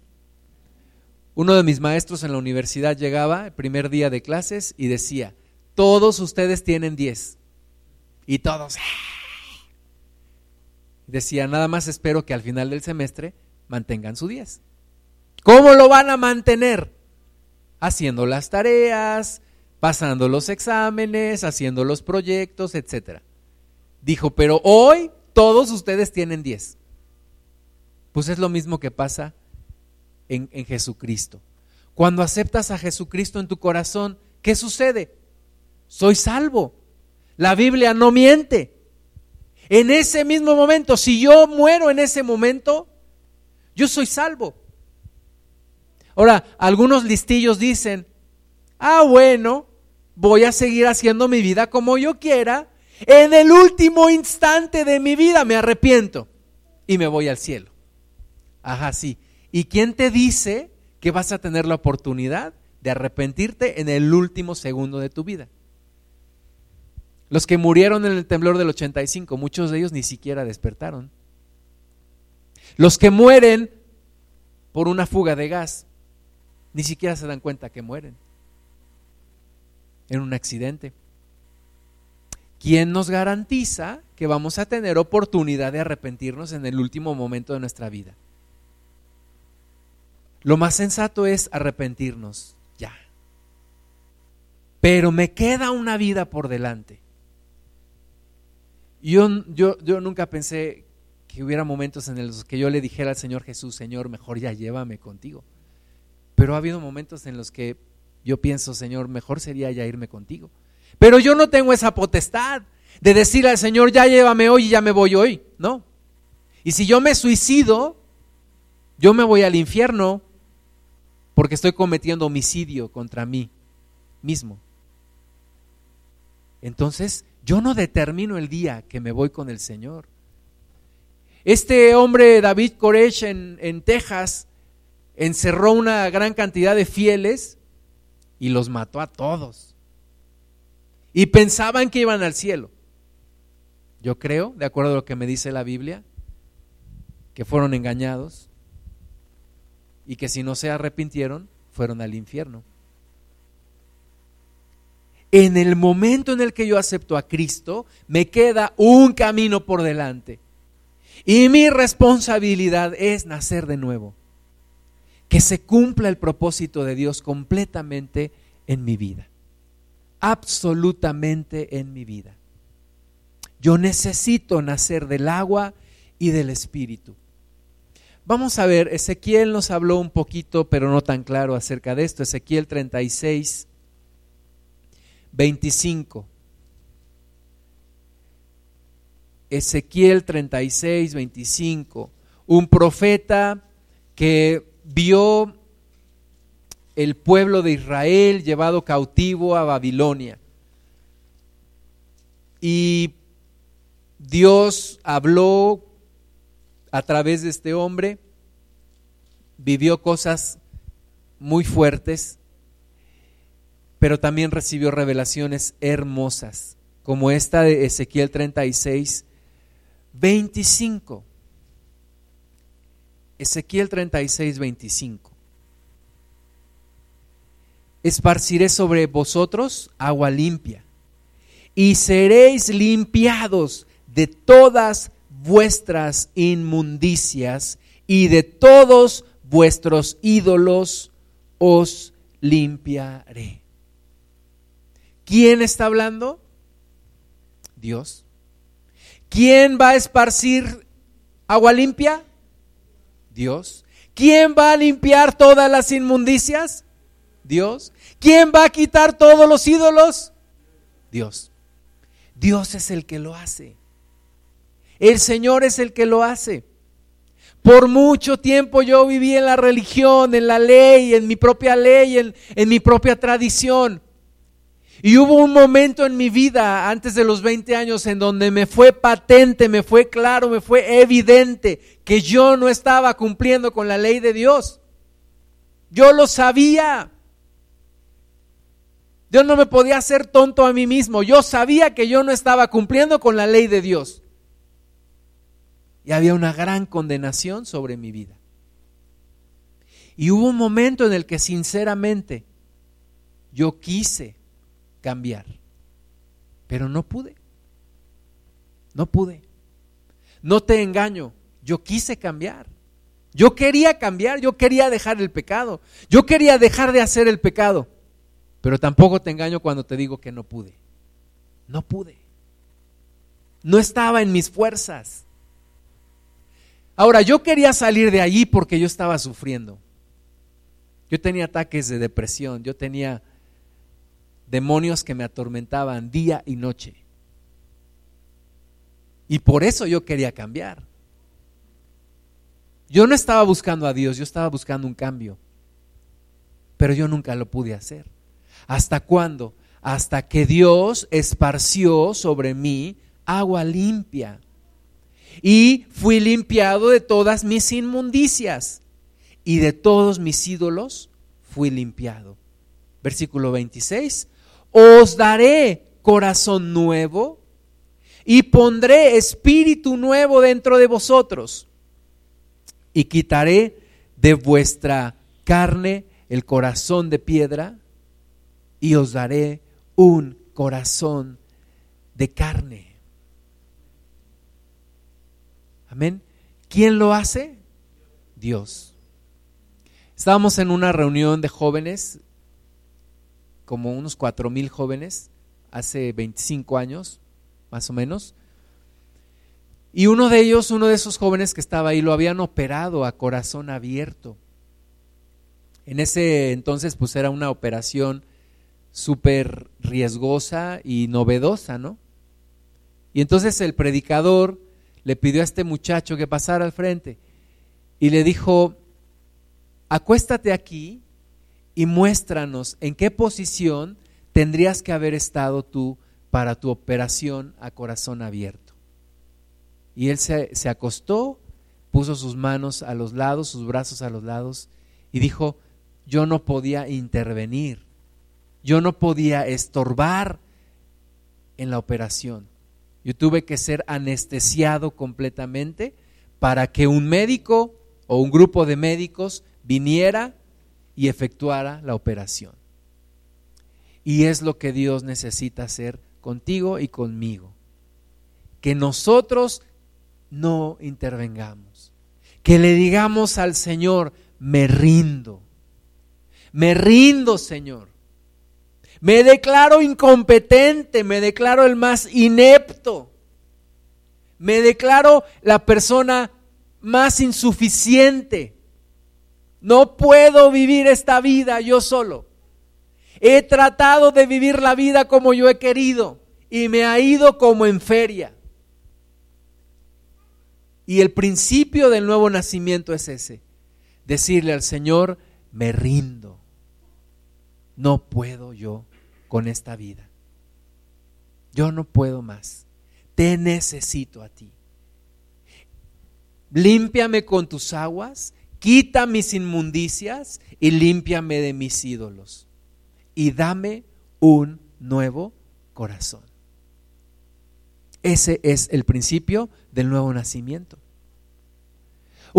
Uno de mis maestros en la universidad llegaba el primer día de clases y decía, todos ustedes tienen 10. Y todos... ¡ah!". Decía, nada más espero que al final del semestre mantengan su 10. ¿Cómo lo van a mantener? Haciendo las tareas, pasando los exámenes, haciendo los proyectos, etc. Dijo, pero hoy todos ustedes tienen 10. Pues es lo mismo que pasa en, Jesucristo. Cuando aceptas a Jesucristo en tu corazón, ¿qué sucede? Soy salvo. La Biblia no miente. En ese mismo momento, si yo muero en ese momento, yo soy salvo. Ahora, algunos listillos dicen, ah, bueno, voy a seguir haciendo mi vida como yo quiera. En el último instante de mi vida me arrepiento y me voy al cielo. Ajá, sí. ¿Y quién te dice que vas a tener la oportunidad de arrepentirte en el último segundo de tu vida? Los que murieron en el temblor del 85, muchos de ellos ni siquiera despertaron. Los que mueren por una fuga de gas, ni siquiera se dan cuenta que mueren en un accidente. ¿Quién nos garantiza que vamos a tener oportunidad de arrepentirnos en el último momento de nuestra vida? Lo más sensato es arrepentirnos ya. Pero me queda una vida por delante. Yo, yo, yo nunca pensé que hubiera momentos en los que yo le dijera al Señor Jesús, Señor, mejor ya llévame contigo. Pero ha habido momentos en los que yo pienso, Señor, mejor sería ya irme contigo. Pero yo no tengo esa potestad de decir al Señor, ya llévame hoy y ya me voy hoy. No. Y si yo me suicido, yo me voy al infierno porque estoy cometiendo homicidio contra mí mismo. Entonces, yo no determino el día que me voy con el Señor. Este hombre, David Koresh, en, en Texas, encerró una gran cantidad de fieles y los mató a todos. Y pensaban que iban al cielo. Yo creo, de acuerdo a lo que me dice la Biblia, que fueron engañados y que si no se arrepintieron, fueron al infierno. En el momento en el que yo acepto a Cristo, me queda un camino por delante. Y mi responsabilidad es nacer de nuevo. Que se cumpla el propósito de Dios completamente en mi vida. Absolutamente en mi vida. Yo necesito nacer del agua y del espíritu. Vamos a ver, Ezequiel nos habló un poquito, pero no tan claro acerca de esto. Ezequiel 36, 25. Ezequiel 36, 25. Un profeta que vio el pueblo de Israel llevado cautivo a Babilonia. Y Dios habló a través de este hombre, vivió cosas muy fuertes, pero también recibió revelaciones hermosas, como esta de Ezequiel 36, 25. Ezequiel 36, 25. Esparciré sobre vosotros agua limpia y seréis limpiados de todas vuestras inmundicias y de todos vuestros ídolos os limpiaré. ¿Quién está hablando? Dios. ¿Quién va a esparcir agua limpia? Dios. ¿Quién va a limpiar todas las inmundicias? Dios. ¿Quién va a quitar todos los ídolos? Dios. Dios es el que lo hace. El Señor es el que lo hace. Por mucho tiempo yo viví en la religión, en la ley, en mi propia ley, en, mi propia tradición. Y hubo un momento en mi vida, antes de los 20 años, en donde me fue patente, me fue claro, me fue evidente que yo no estaba cumpliendo con la ley de Dios. Yo lo sabía. Yo no me podía hacer tonto a mí mismo. Yo sabía que yo no estaba cumpliendo con la ley de Dios. Y había una gran condenación sobre mi vida. Y hubo un momento en el que sinceramente yo quise cambiar, pero no pude. No pude. No te engaño, yo quise cambiar. Yo quería cambiar, yo quería dejar el pecado, yo quería dejar de hacer el pecado. Pero tampoco te engaño cuando te digo que no pude. No pude. No estaba en mis fuerzas. Ahora, yo quería salir de allí porque yo estaba sufriendo. Yo tenía ataques de depresión, yo tenía demonios que me atormentaban día y noche. Y por eso yo quería cambiar. Yo no estaba buscando a Dios, yo estaba buscando un cambio. Pero yo nunca lo pude hacer. ¿Hasta cuándo? Hasta que Dios esparció sobre mí agua limpia. Y fui limpiado de todas mis inmundicias y de todos mis ídolos fui limpiado. Versículo 26. Os daré corazón nuevo y pondré espíritu nuevo dentro de vosotros y quitaré de vuestra carne el corazón de piedra y os daré un corazón de carne. Amén. ¿Quién lo hace? Dios. Estábamos en una reunión de jóvenes, como unos cuatro mil jóvenes, hace 25 años, más o menos. Y uno de ellos, uno de esos jóvenes que estaba ahí, lo habían operado a corazón abierto. En ese entonces, pues era una operación súper riesgosa y novedosa, ¿no? Y entonces el predicador le pidió a este muchacho que pasara al frente y le dijo, acuéstate aquí y muéstranos en qué posición tendrías que haber estado tú para tu operación a corazón abierto. Y él se, se, acostó, puso sus manos a los lados, sus brazos a los lados, y dijo, yo no podía intervenir, yo no podía estorbar en la operación. Yo tuve que ser anestesiado completamente para que un médico o un grupo de médicos viniera y efectuara la operación. Y es lo que Dios necesita hacer contigo y conmigo. Que nosotros no intervengamos. Que le digamos al Señor, me rindo. Me rindo, Señor. Me declaro incompetente, me declaro el más inepto. Me declaro la persona más insuficiente. No puedo vivir esta vida yo solo. He tratado de vivir la vida como yo he querido y me ha ido como en feria. Y el principio del nuevo nacimiento es ese, decirle al Señor, me rindo, no puedo yo con esta vida. Yo no puedo más, te necesito a ti. Límpiame con tus aguas, quita mis inmundicias y límpiame de mis ídolos. Y dame un nuevo corazón. Ese es el principio del nuevo nacimiento.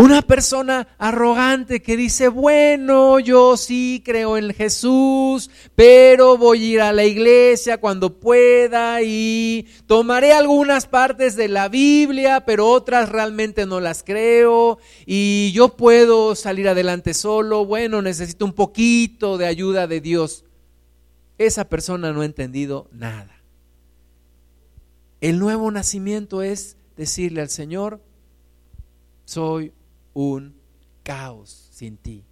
Una persona arrogante que dice, bueno, yo sí creo en Jesús, pero voy a ir a la iglesia cuando pueda y tomaré algunas partes de la Biblia, pero otras realmente no las creo y yo puedo salir adelante solo, bueno, necesito un poquito de ayuda de Dios. Esa persona no ha entendido nada. El nuevo nacimiento es decirle al Señor, soy un caos sin ti.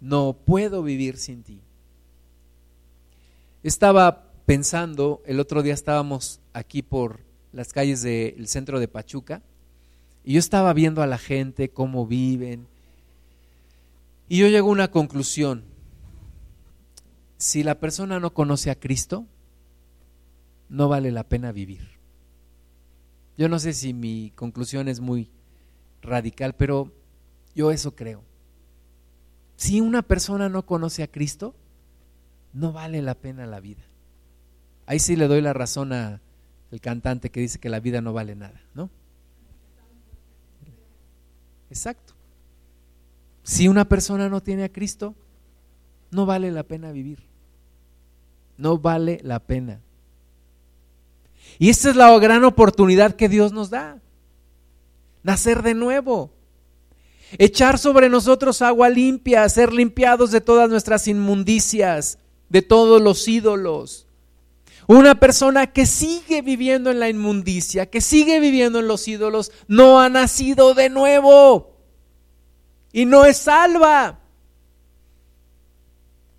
No puedo vivir sin ti. Estaba pensando, el otro día estábamos aquí por las calles del centro de Pachuca, y yo estaba viendo a la gente, cómo viven, y yo llego a una conclusión. Si la persona no conoce a Cristo, no vale la pena vivir. Yo no sé si mi conclusión es muy radical, pero yo eso creo. Si una persona no conoce a Cristo, no vale la pena la vida. Ahí sí le doy la razón al cantante que dice que la vida no vale nada, ¿no? Exacto. Si una persona no tiene a Cristo, no vale la pena vivir. No vale la pena. Y esta es la gran oportunidad que Dios nos da. Nacer de nuevo echar sobre nosotros agua limpia, ser limpiados de todas nuestras inmundicias, de todos los ídolos. Una persona que sigue viviendo en la inmundicia, que sigue viviendo en los ídolos, no ha nacido de nuevo y no es salva.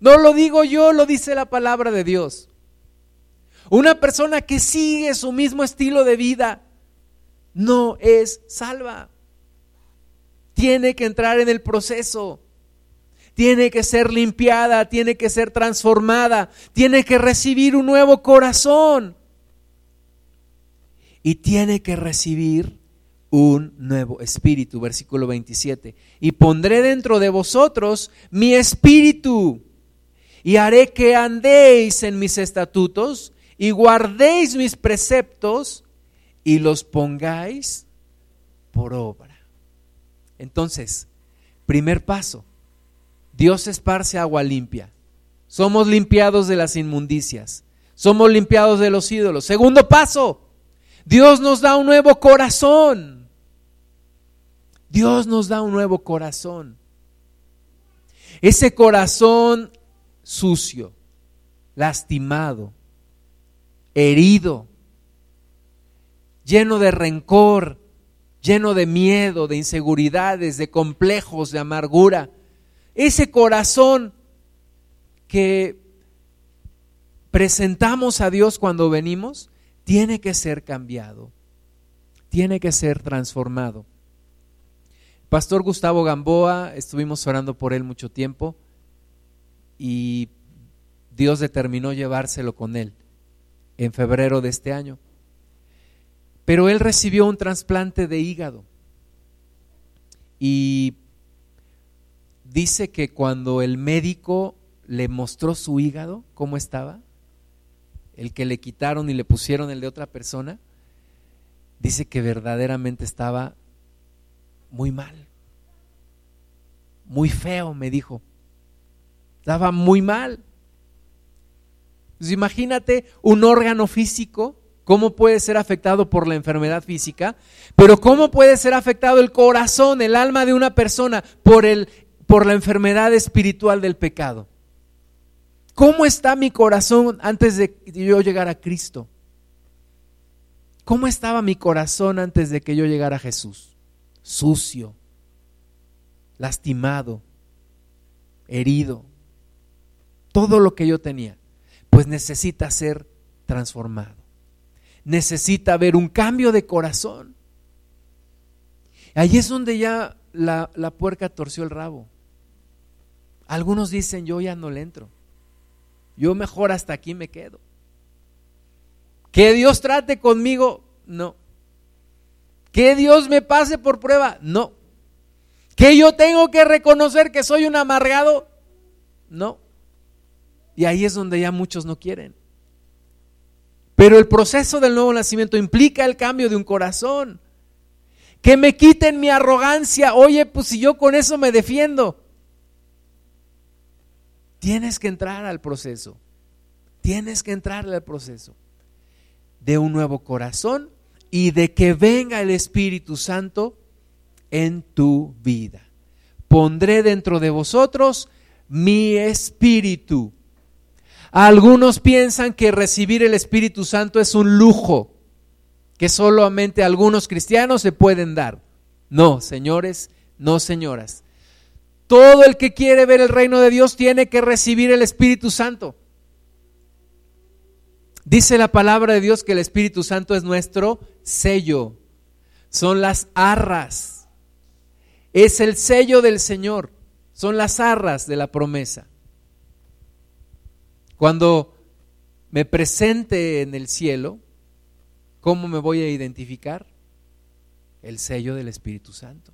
No lo digo yo, lo dice la palabra de Dios. Una persona que sigue su mismo estilo de vida no es salva tiene que entrar en el proceso. Tiene que ser limpiada, tiene que ser transformada, tiene que recibir un nuevo corazón. Y tiene que recibir un nuevo espíritu, versículo 27. Y pondré dentro de vosotros mi espíritu y haré que andéis en mis estatutos y guardéis mis preceptos y los pongáis por obra. Entonces, primer paso, Dios esparce agua limpia. Somos limpiados de las inmundicias. Somos limpiados de los ídolos. Segundo paso, Dios nos da un nuevo corazón. Dios nos da un nuevo corazón. Ese corazón sucio, lastimado, herido, lleno de rencor, lleno de miedo, de inseguridades, de complejos, de amargura. Ese corazón que presentamos a Dios cuando venimos, tiene que ser cambiado, tiene que ser transformado. Pastor Gustavo Gamboa, estuvimos orando por él mucho tiempo y Dios determinó llevárselo con él en febrero de este año. Pero él recibió un trasplante de hígado y dice que cuando el médico le mostró su hígado, cómo estaba, el que le quitaron y le pusieron el de otra persona, dice que verdaderamente estaba muy mal, muy feo, me dijo. Estaba muy mal. Pues imagínate un órgano físico, cómo puede ser afectado por la enfermedad física, pero cómo puede ser afectado el corazón, el alma de una persona por, el, por la enfermedad espiritual del pecado. ¿Cómo está mi corazón antes de yo llegar a Cristo? ¿Cómo estaba mi corazón antes de que yo llegara a Jesús? Sucio, lastimado, herido. Todo lo que yo tenía, pues necesita ser transformado. Necesita haber un cambio de corazón. Allí es donde ya la, la puerca torció el rabo. Algunos dicen, yo ya no le entro. Yo mejor hasta aquí me quedo. Que Dios trate conmigo, no. Que Dios me pase por prueba, no. Que yo tengo que reconocer que soy un amargado, no. Y ahí es donde ya muchos no quieren. Pero el proceso del nuevo nacimiento implica el cambio de un corazón. Que me quiten mi arrogancia. Oye, pues si yo con eso me defiendo. Tienes que entrar al proceso. Tienes que entrar al proceso de un nuevo corazón y de que venga el Espíritu Santo en tu vida. Pondré dentro de vosotros mi espíritu. Algunos piensan que recibir el Espíritu Santo es un lujo que solamente algunos cristianos se pueden dar. No, señores, no, señoras. Todo el que quiere ver el reino de Dios tiene que recibir el Espíritu Santo. Dice la palabra de Dios que el Espíritu Santo es nuestro sello. Son las arras. Es el sello del Señor. Son las arras de la promesa. Cuando me presente en el cielo, ¿cómo me voy a identificar? El sello del Espíritu Santo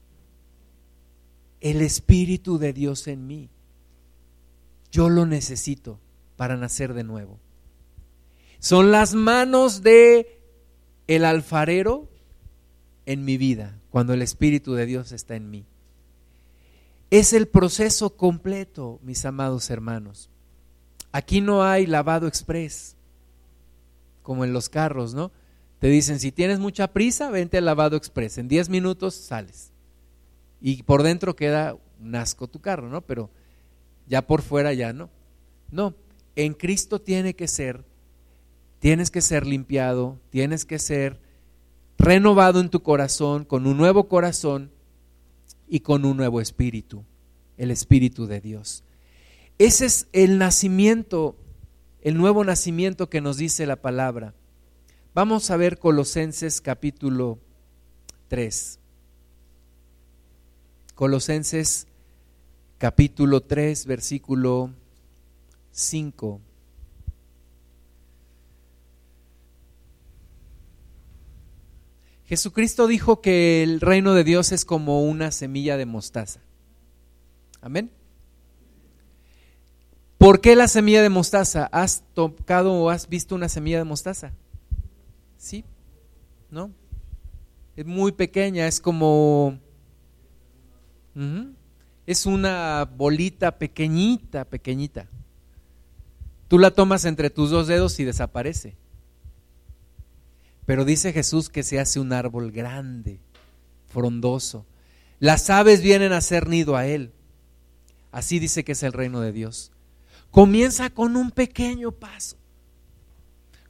el Espíritu de Dios en mí. Yo lo necesito para nacer de nuevo. Son las manos de el alfarero en mi vida, cuando el Espíritu de Dios está en mí. Es el proceso completo, mis amados hermanos. Aquí no hay lavado express, como en los carros, ¿no? Te dicen, si tienes mucha prisa, vente al lavado express. En 10 minutos sales y por dentro queda un asco tu carro, ¿no? Pero ya por fuera ya no. No, en Cristo tiene que ser, tienes que ser limpiado, tienes que ser renovado en tu corazón, con un nuevo corazón y con un nuevo espíritu, el espíritu de Dios. Ese es el nacimiento, el nuevo nacimiento que nos dice la palabra. Vamos a ver Colosenses capítulo 3. Colosenses capítulo 3, versículo 5. Jesucristo dijo que el reino de Dios es como una semilla de mostaza. Amén. ¿Por qué la semilla de mostaza? ¿Has tocado o has visto una semilla de mostaza? Sí, ¿no? Es muy pequeña, es como es una bolita pequeñita, pequeñita. Tú la tomas entre tus dos dedos y desaparece. Pero dice Jesús que se hace un árbol grande, frondoso. Las aves vienen a hacer nido a él. Así dice que es el reino de Dios. Comienza con un pequeño paso.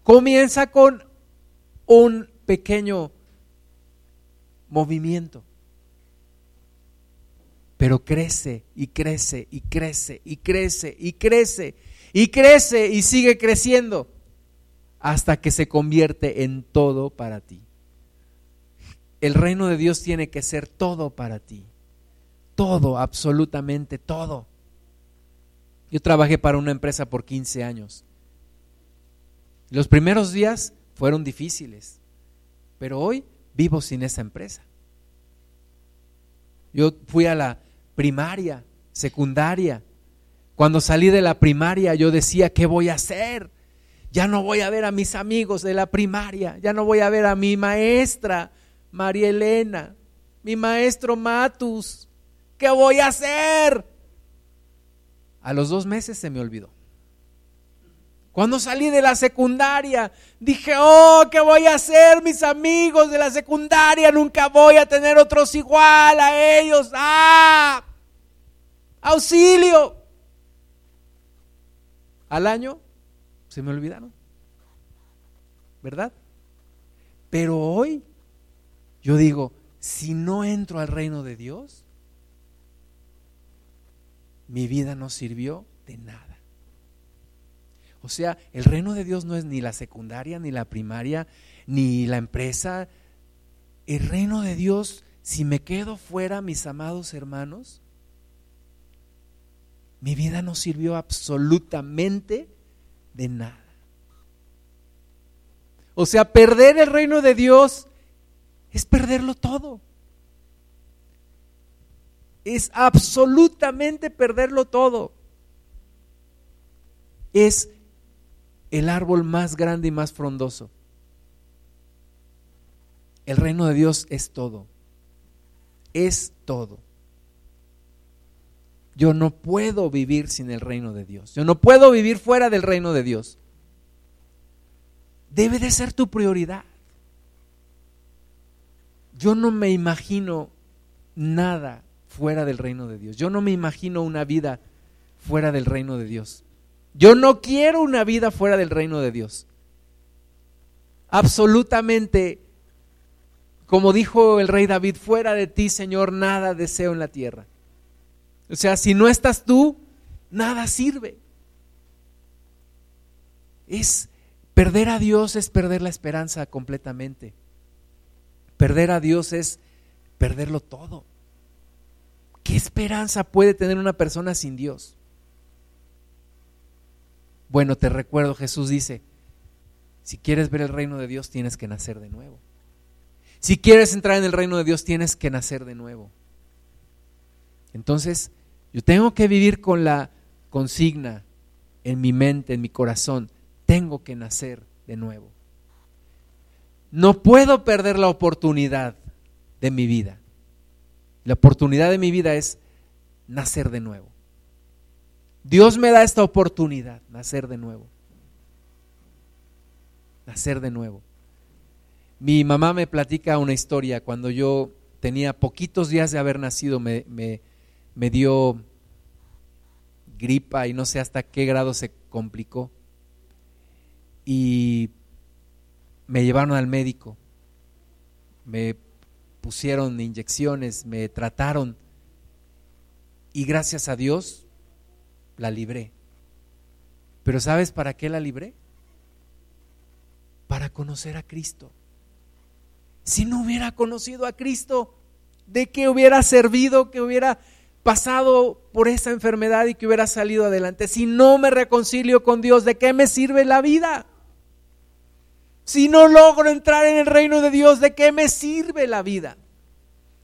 Comienza con un pequeño movimiento. Pero crece y crece y crece y crece y crece y crece y sigue creciendo hasta que se convierte en todo para ti. El reino de Dios tiene que ser todo para ti. Todo, absolutamente todo. Yo trabajé para una empresa por 15 años. Los primeros días fueron difíciles, pero hoy vivo sin esa empresa. Yo fui a la primaria, secundaria. Cuando salí de la primaria yo decía, ¿qué voy a hacer? Ya no voy a ver a mis amigos de la primaria, ya no voy a ver a mi maestra, María Elena, mi maestro Matus. ¿Qué voy a hacer? A los dos meses se me olvidó. Cuando salí de la secundaria, dije, oh, ¿qué voy a hacer? Mis amigos de la secundaria, nunca voy a tener otros igual a ellos. ¡Ah! ¡Auxilio! Al año se me olvidaron. ¿Verdad? Pero hoy yo digo, si no entro al reino de Dios, mi vida no sirvió de nada. O sea, el reino de Dios no es ni la secundaria, ni la primaria, ni la empresa. El reino de Dios, si me quedo fuera, mis amados hermanos, mi vida no sirvió absolutamente de nada. O sea, perder el reino de Dios es perderlo todo. Es absolutamente perderlo todo. Es el árbol más grande y más frondoso. El reino de Dios es todo. Es todo. Yo no puedo vivir sin el reino de Dios. Yo no puedo vivir fuera del reino de Dios. Debe de ser tu prioridad. Yo no me imagino nada fuera del reino de Dios. Yo no me imagino una vida fuera del reino de Dios. Yo no quiero una vida fuera del reino de Dios. Absolutamente, como dijo el rey David, fuera de ti, Señor, nada deseo en la tierra. O sea, si no estás tú, nada sirve. Es perder a Dios es perder la esperanza completamente. Perder a Dios es perderlo todo. ¿Qué esperanza puede tener una persona sin Dios? Bueno, te recuerdo, Jesús dice, si quieres ver el reino de Dios tienes que nacer de nuevo. Si quieres entrar en el reino de Dios tienes que nacer de nuevo. Entonces, yo tengo que vivir con la consigna en mi mente, en mi corazón, tengo que nacer de nuevo. No puedo perder la oportunidad de mi vida. La oportunidad de mi vida es nacer de nuevo. Dios me da esta oportunidad, nacer de nuevo. Nacer de nuevo. Mi mamá me platica una historia cuando yo tenía poquitos días de haber nacido, me, me dio gripa y no sé hasta qué grado se complicó. Y me llevaron al médico, me pusieron inyecciones, me trataron y gracias a Dios la libré. Pero ¿sabes para qué la libré? Para conocer a Cristo. Si no hubiera conocido a Cristo, ¿de qué hubiera servido que hubiera pasado por esa enfermedad y que hubiera salido adelante? Si no me reconcilio con Dios, ¿de qué me sirve la vida? Si no logro entrar en el reino de Dios, ¿de qué me sirve la vida?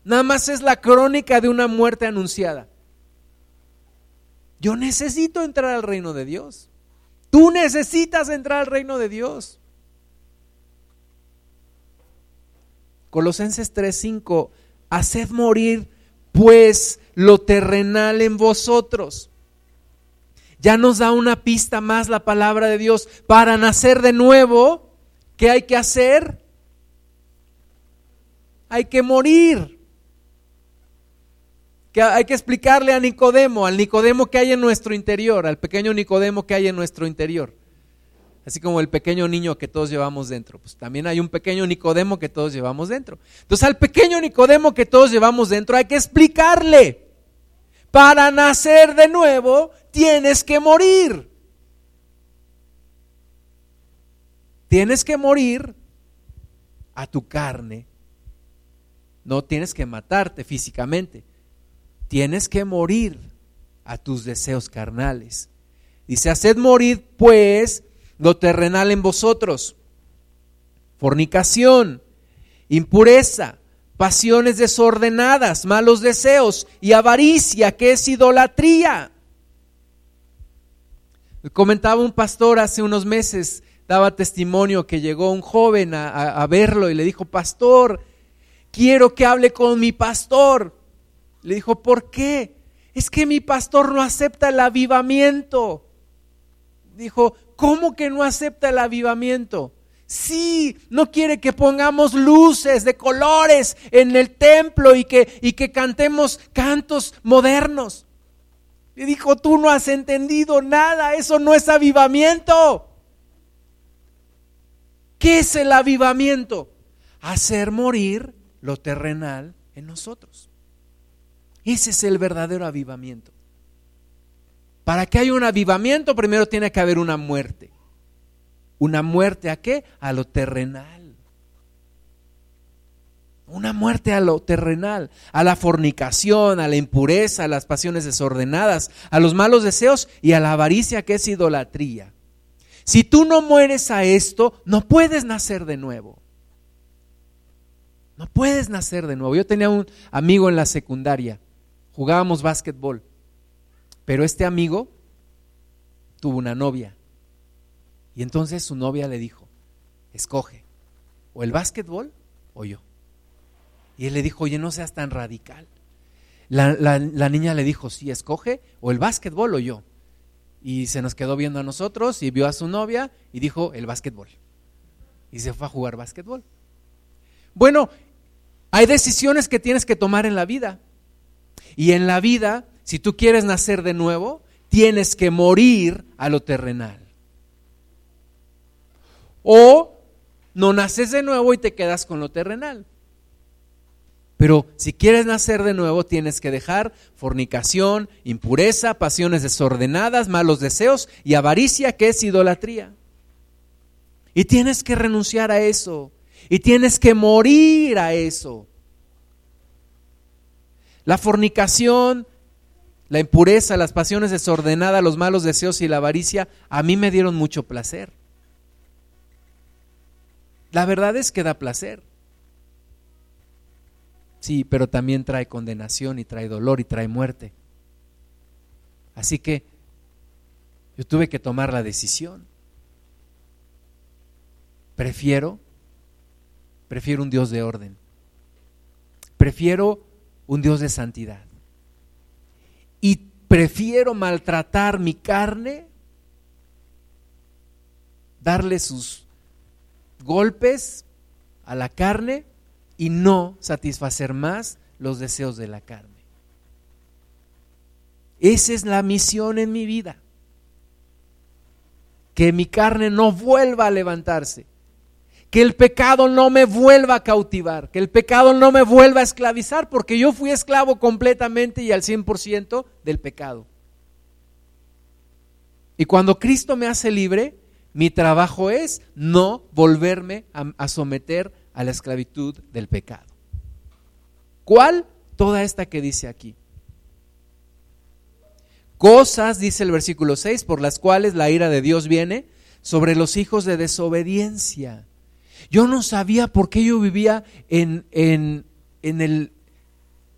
Nada más es la crónica de una muerte anunciada. Yo necesito entrar al reino de Dios. Tú necesitas entrar al reino de Dios. Colosenses 3:5, haced morir pues lo terrenal en vosotros. Ya nos da una pista más la palabra de Dios para nacer de nuevo ¿Qué hay que hacer? Hay que morir. Que hay que explicarle a Nicodemo, al Nicodemo que hay en nuestro interior, al pequeño Nicodemo que hay en nuestro interior. Así como el pequeño niño que todos llevamos dentro. Pues también hay un pequeño Nicodemo que todos llevamos dentro. Entonces al pequeño Nicodemo que todos llevamos dentro hay que explicarle. Para nacer de nuevo tienes que morir. Tienes que morir a tu carne. No tienes que matarte físicamente. Tienes que morir a tus deseos carnales. Dice, haced morir pues lo terrenal en vosotros. Fornicación, impureza, pasiones desordenadas, malos deseos y avaricia, que es idolatría. Comentaba un pastor hace unos meses, daba testimonio que llegó un joven a, verlo y le dijo, pastor, quiero que hable con mi pastor. Le dijo, ¿por qué? Es que mi pastor no acepta el avivamiento. Dijo, ¿cómo que no acepta el avivamiento? Sí, no quiere que pongamos luces de colores en el templo y que, y que cantemos cantos modernos. Y dijo, tú no has entendido nada, eso no es avivamiento. ¿Qué es el avivamiento? Hacer morir lo terrenal en nosotros. Ese es el verdadero avivamiento. Para que haya un avivamiento, primero tiene que haber una muerte. ¿Una muerte a qué? A lo terrenal. Una muerte a lo terrenal, a la fornicación, a la impureza, a las pasiones desordenadas, a los malos deseos y a la avaricia que es idolatría. Si tú no mueres a esto, no puedes nacer de nuevo. No puedes nacer de nuevo. Yo tenía un amigo en la secundaria, jugábamos básquetbol, pero este amigo tuvo una novia y entonces su novia le dijo, escoge, o el básquetbol o yo. Y él le dijo, oye, no seas tan radical. La, niña le dijo, sí, escoge, o el básquetbol o yo. Y se nos quedó viendo a nosotros y vio a su novia y dijo, el básquetbol. Y se fue a jugar básquetbol. Bueno, hay decisiones que tienes que tomar en la vida. Y en la vida, si tú quieres nacer de nuevo, tienes que morir a lo terrenal. O no naces de nuevo y te quedas con lo terrenal. Pero si quieres nacer de nuevo, tienes que dejar fornicación, impureza, pasiones desordenadas, malos deseos y avaricia, que es idolatría. Y tienes que renunciar a eso. Y tienes que morir a eso. La fornicación, la impureza, las pasiones desordenadas, los malos deseos y la avaricia, a mí me dieron mucho placer. La verdad es que da placer. Sí, pero también trae condenación y trae dolor y trae muerte. Así que yo tuve que tomar la decisión. Prefiero, prefiero un Dios de orden. Prefiero un Dios de santidad. Y prefiero maltratar mi carne, darle sus golpes a la carne y no satisfacer más los deseos de la carne. Esa es la misión en mi vida. Que mi carne no vuelva a levantarse. Que el pecado no me vuelva a cautivar. Que el pecado no me vuelva a esclavizar. Porque yo fui esclavo completamente y al 100% del pecado. Y cuando Cristo me hace libre, mi trabajo es no volverme a, someter a la esclavitud del pecado. ¿Cuál? Toda esta que dice aquí. Cosas, dice el versículo 6, por las cuales la ira de Dios viene sobre los hijos de desobediencia. Yo no sabía por qué yo vivía en, en, en, el,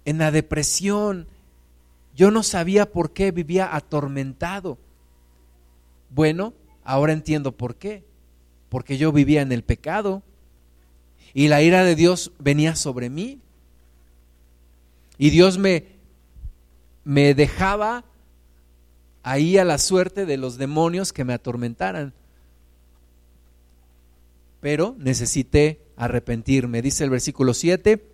en la depresión. Yo no sabía por qué vivía atormentado. Bueno, Ahora entiendo por qué. Porque yo vivía en el pecado y la ira de Dios venía sobre mí. Y Dios me, me dejaba ahí a la suerte de los demonios que me atormentaran. Pero necesité arrepentirme. Dice el versículo 7,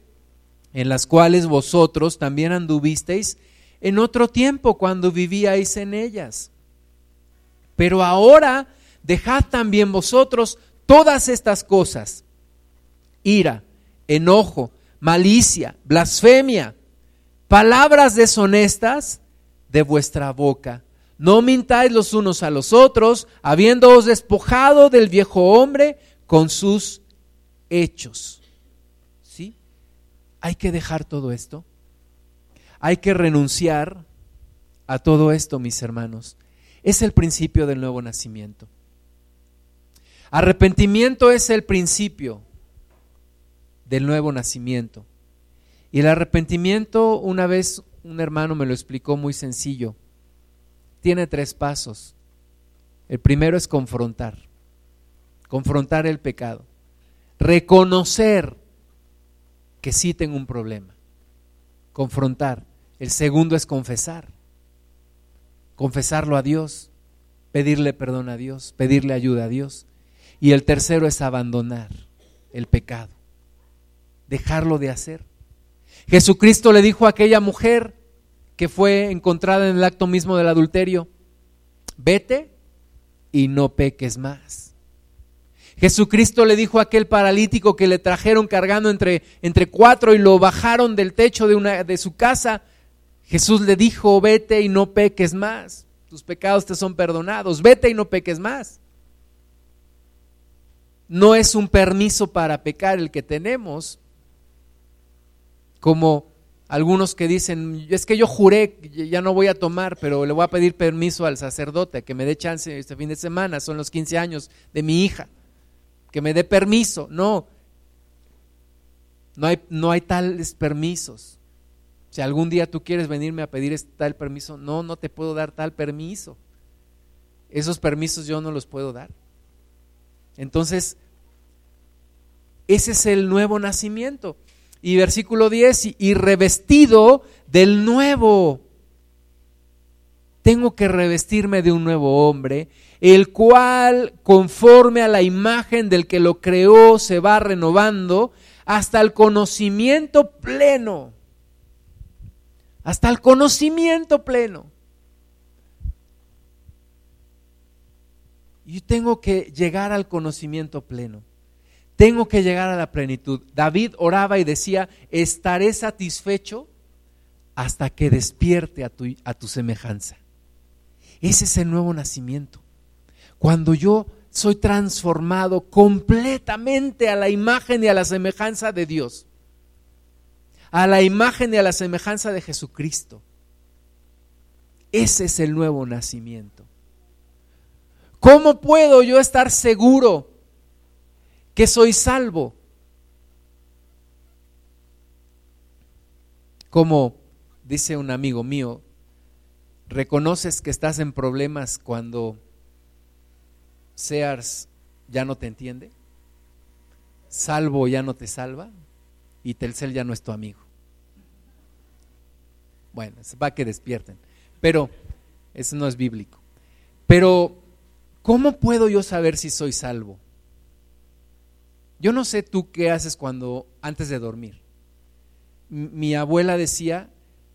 en las cuales vosotros también anduvisteis en otro tiempo cuando vivíais en ellas pero ahora dejad también vosotros todas estas cosas, ira, enojo, malicia, blasfemia, palabras deshonestas de vuestra boca. No mintáis los unos a los otros, habiéndoos despojado del viejo hombre con sus hechos. ¿Sí? Hay que dejar todo esto. Hay que renunciar a todo esto, mis hermanos. Es el principio del nuevo nacimiento. Arrepentimiento es el principio del nuevo nacimiento. Y el arrepentimiento, una vez un hermano me lo explicó muy sencillo, tiene tres pasos. El primero es confrontar, confrontar el pecado, reconocer que sí tengo un problema, confrontar. El segundo es confesar, confesarlo a Dios, pedirle perdón a Dios, pedirle ayuda a Dios. Y el tercero es abandonar el pecado, dejarlo de hacer. Jesucristo le dijo a aquella mujer que fue encontrada en el acto mismo del adulterio, vete y no peques más. Jesucristo le dijo a aquel paralítico que le trajeron cargando entre, entre cuatro y lo bajaron del techo de, una, de su casa, Jesús le dijo, vete y no peques más, tus pecados te son perdonados, vete y no peques más. No es un permiso para pecar el que tenemos, como algunos que dicen, es que yo juré, ya no voy a tomar, pero le voy a pedir permiso al sacerdote que me dé chance este fin de semana, son los 15 años de mi hija, que me dé permiso. No, no hay, no hay tales permisos. Si algún día tú quieres venirme a pedir tal permiso, no, no te puedo dar tal permiso. Esos permisos yo no los puedo dar. Entonces, ese es el nuevo nacimiento. Y versículo 10, y revestido del nuevo. Tengo que revestirme de un nuevo hombre, el cual, conforme a la imagen del que lo creó, se va renovando hasta el conocimiento pleno. Hasta el conocimiento pleno. Yo tengo que llegar al conocimiento pleno. Tengo que llegar a la plenitud. David oraba y decía, estaré satisfecho hasta que despierte a tu, a tu semejanza. Ese es el nuevo nacimiento. Cuando yo soy transformado completamente a la imagen y a la semejanza de Dios, a la imagen y a la semejanza de Jesucristo. Ese es el nuevo nacimiento. ¿Cómo puedo yo estar seguro que soy salvo. Como dice un amigo mío, reconoces que estás en problemas cuando Sears ya no te entiende, Salvo ya no te salva y Telcel ya no es tu amigo. Bueno, va que despierten, pero eso no es bíblico. Pero, ¿cómo puedo yo saber si soy salvo? Yo no sé tú qué haces cuando antes de dormir. Mi abuela decía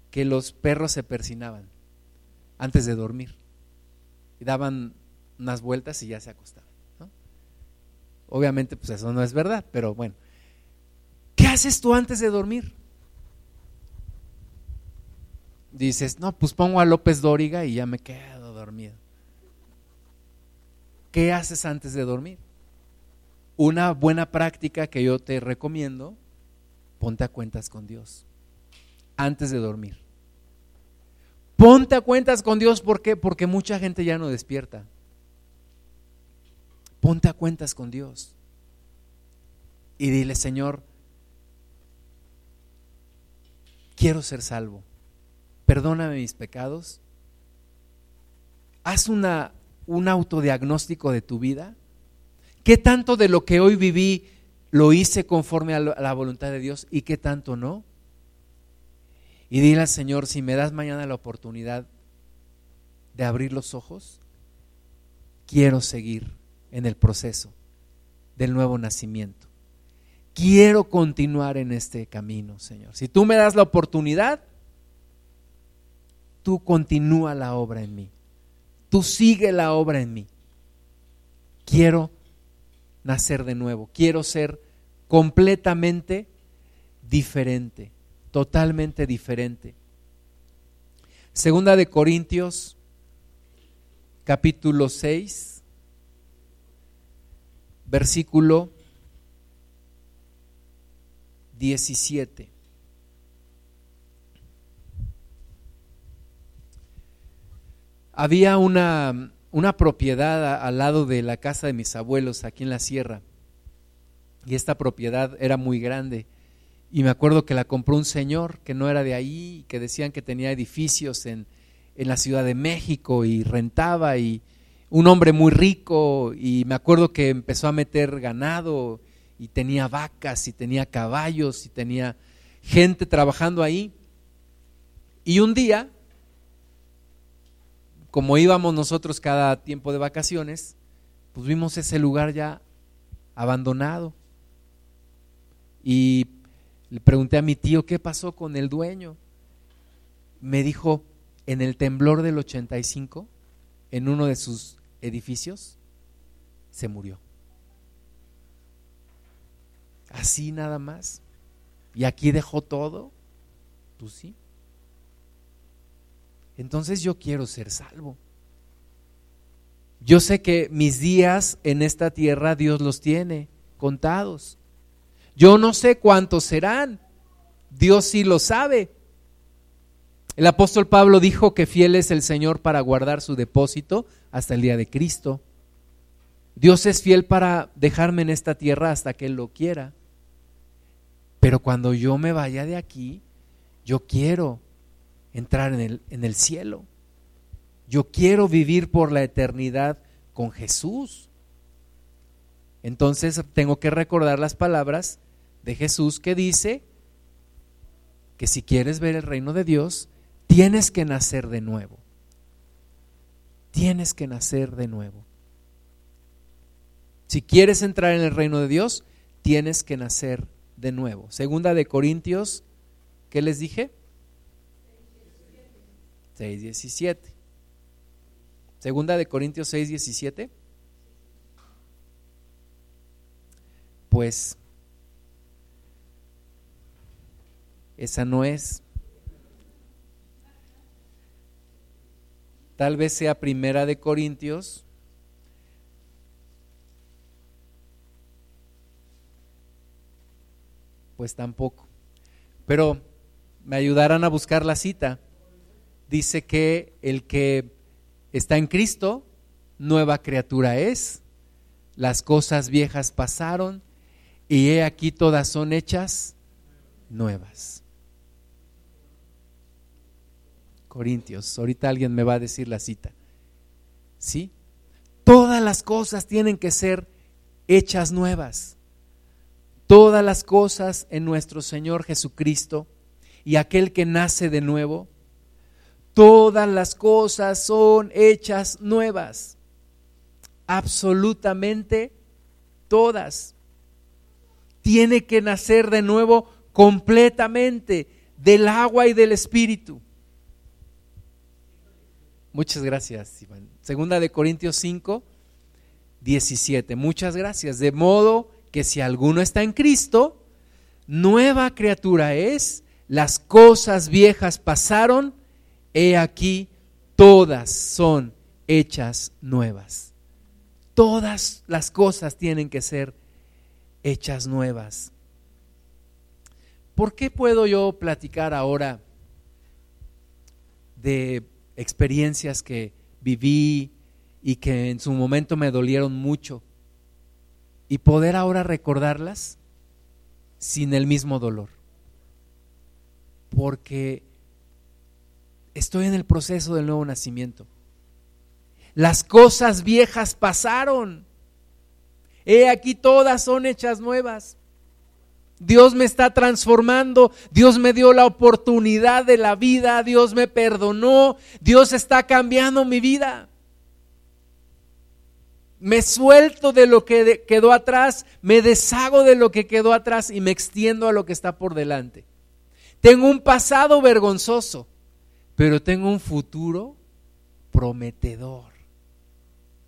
que los perros se persinaban antes de dormir y daban unas vueltas y ya se acostaban. Obviamente, pues eso no es verdad, pero bueno. ¿Qué haces tú antes de dormir? Dices, no, pues pongo a López Dóriga y ya me quedo dormido. ¿Qué haces antes de dormir? Una buena práctica que yo te recomiendo, ponte a cuentas con Dios antes de dormir. Ponte a cuentas con Dios, ¿por qué? Porque mucha gente ya no despierta. Ponte a cuentas con Dios. Y dile, Señor, quiero ser salvo. Perdóname mis pecados. Haz una, un autodiagnóstico de tu vida ¿Qué tanto de lo que hoy viví lo hice conforme a la voluntad de Dios y qué tanto no? Y dile al Señor, si me das mañana la oportunidad de abrir los ojos, quiero seguir en el proceso del nuevo nacimiento. Quiero continuar en este camino, Señor. Si tú me das la oportunidad, tú continúa la obra en mí. Tú sigue la obra en mí quiero nacer de nuevo, quiero ser completamente diferente, totalmente diferente. Segunda de Corintios, capítulo 6, versículo 17. Había una, una propiedad al lado de la casa de mis abuelos aquí en la sierra. Y esta propiedad era muy grande. Y me acuerdo que la compró un señor que no era de ahí, que decían que tenía edificios en, en la Ciudad de México y rentaba y un hombre muy rico. Y me acuerdo que empezó a meter ganado y tenía vacas y tenía caballos y tenía gente trabajando ahí. Y un día, como íbamos nosotros cada tiempo de vacaciones, pues vimos ese lugar ya abandonado. Y le pregunté a mi tío, ¿qué pasó con el dueño? Me dijo, en el temblor del 85, en uno de sus edificios, se murió. Así nada más. Y aquí dejó todo. Pues sí. Entonces yo quiero ser salvo. Yo sé que mis días en esta tierra Dios los tiene contados. Yo no sé cuántos serán. Dios sí lo sabe. El apóstol Pablo dijo que fiel es el Señor para guardar su depósito hasta el día de Cristo. Dios es fiel para dejarme en esta tierra hasta que Él lo quiera. Pero cuando yo me vaya de aquí, yo quiero entrar en el, en el cielo. Yo quiero vivir por la eternidad con Jesús. Entonces tengo que recordar las palabras de Jesús que dice que si quieres ver el reino de Dios, tienes que nacer de nuevo. Tienes que nacer de nuevo. Si quieres entrar en el reino de Dios, tienes que nacer de nuevo. Segunda de Corintios, ¿qué les dije? 6.17. Segunda de Corintios 6.17. Pues Esa no es. Tal vez sea primera de Corintios. Pues tampoco. Pero me ayudarán a buscar la cita. Dice que el que está en Cristo, nueva criatura es. Las cosas viejas pasaron y he aquí todas son hechas nuevas. Corintios. Ahorita alguien me va a decir la cita. ¿Sí? Todas las cosas tienen que ser hechas nuevas. Todas las cosas en nuestro Señor Jesucristo y aquel que nace de nuevo, todas las cosas son hechas nuevas. Absolutamente todas. Tiene que nacer de nuevo completamente del agua y del espíritu. Muchas gracias, Iván. Segunda de Corintios 5, 17. Muchas gracias. De modo que si alguno está en Cristo, nueva criatura es, las cosas viejas pasaron, he aquí, todas son hechas nuevas. Todas las cosas tienen que ser hechas nuevas. ¿Por qué puedo yo platicar ahora de experiencias que viví y que en su momento me dolieron mucho y poder ahora recordarlas sin el mismo dolor. Porque estoy en el proceso del nuevo nacimiento. Las cosas viejas pasaron. He aquí todas son hechas nuevas. Dios me está transformando, Dios me dio la oportunidad de la vida, Dios me perdonó, Dios está cambiando mi vida. Me suelto de lo que quedó atrás, me deshago de lo que quedó atrás y me extiendo a lo que está por delante. Tengo un pasado vergonzoso, pero tengo un futuro prometedor.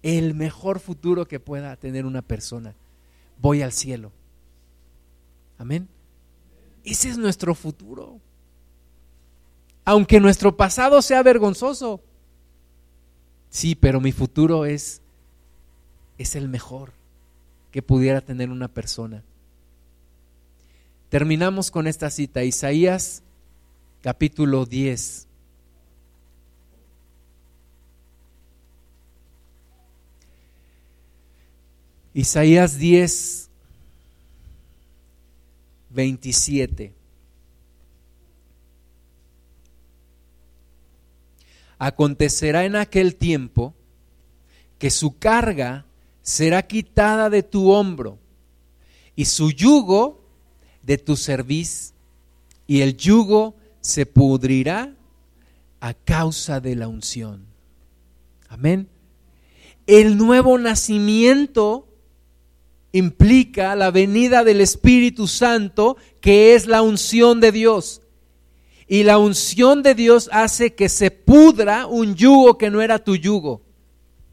el mejor futuro que pueda tener una persona. Voy al cielo. Amén. Ese es nuestro futuro. Aunque nuestro pasado sea vergonzoso. Sí, pero mi futuro es es el mejor que pudiera tener una persona. Terminamos con esta cita, Isaías capítulo 10. Isaías 10, 27. Acontecerá en aquel tiempo que su carga será quitada de tu hombro y su yugo de tu cerviz y el yugo se pudrirá a causa de la unción. Amén. El nuevo nacimiento implica la venida del Espíritu Santo, que es la unción de Dios. Y la unción de Dios hace que se pudra un yugo que no era tu yugo,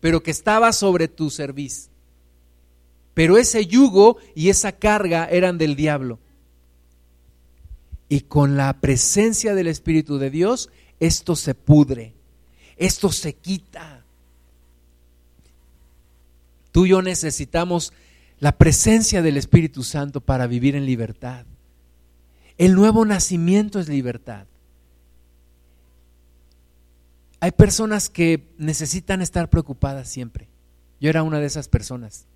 pero que estaba sobre tu cerviz. Pero ese yugo y esa carga eran del diablo. Y con la presencia del Espíritu de Dios, esto se pudre, esto se quita. Tú y yo necesitamos la presencia del Espíritu Santo para vivir en libertad. El nuevo nacimiento es libertad. Hay personas que necesitan estar preocupadas siempre. Yo era una de esas personas.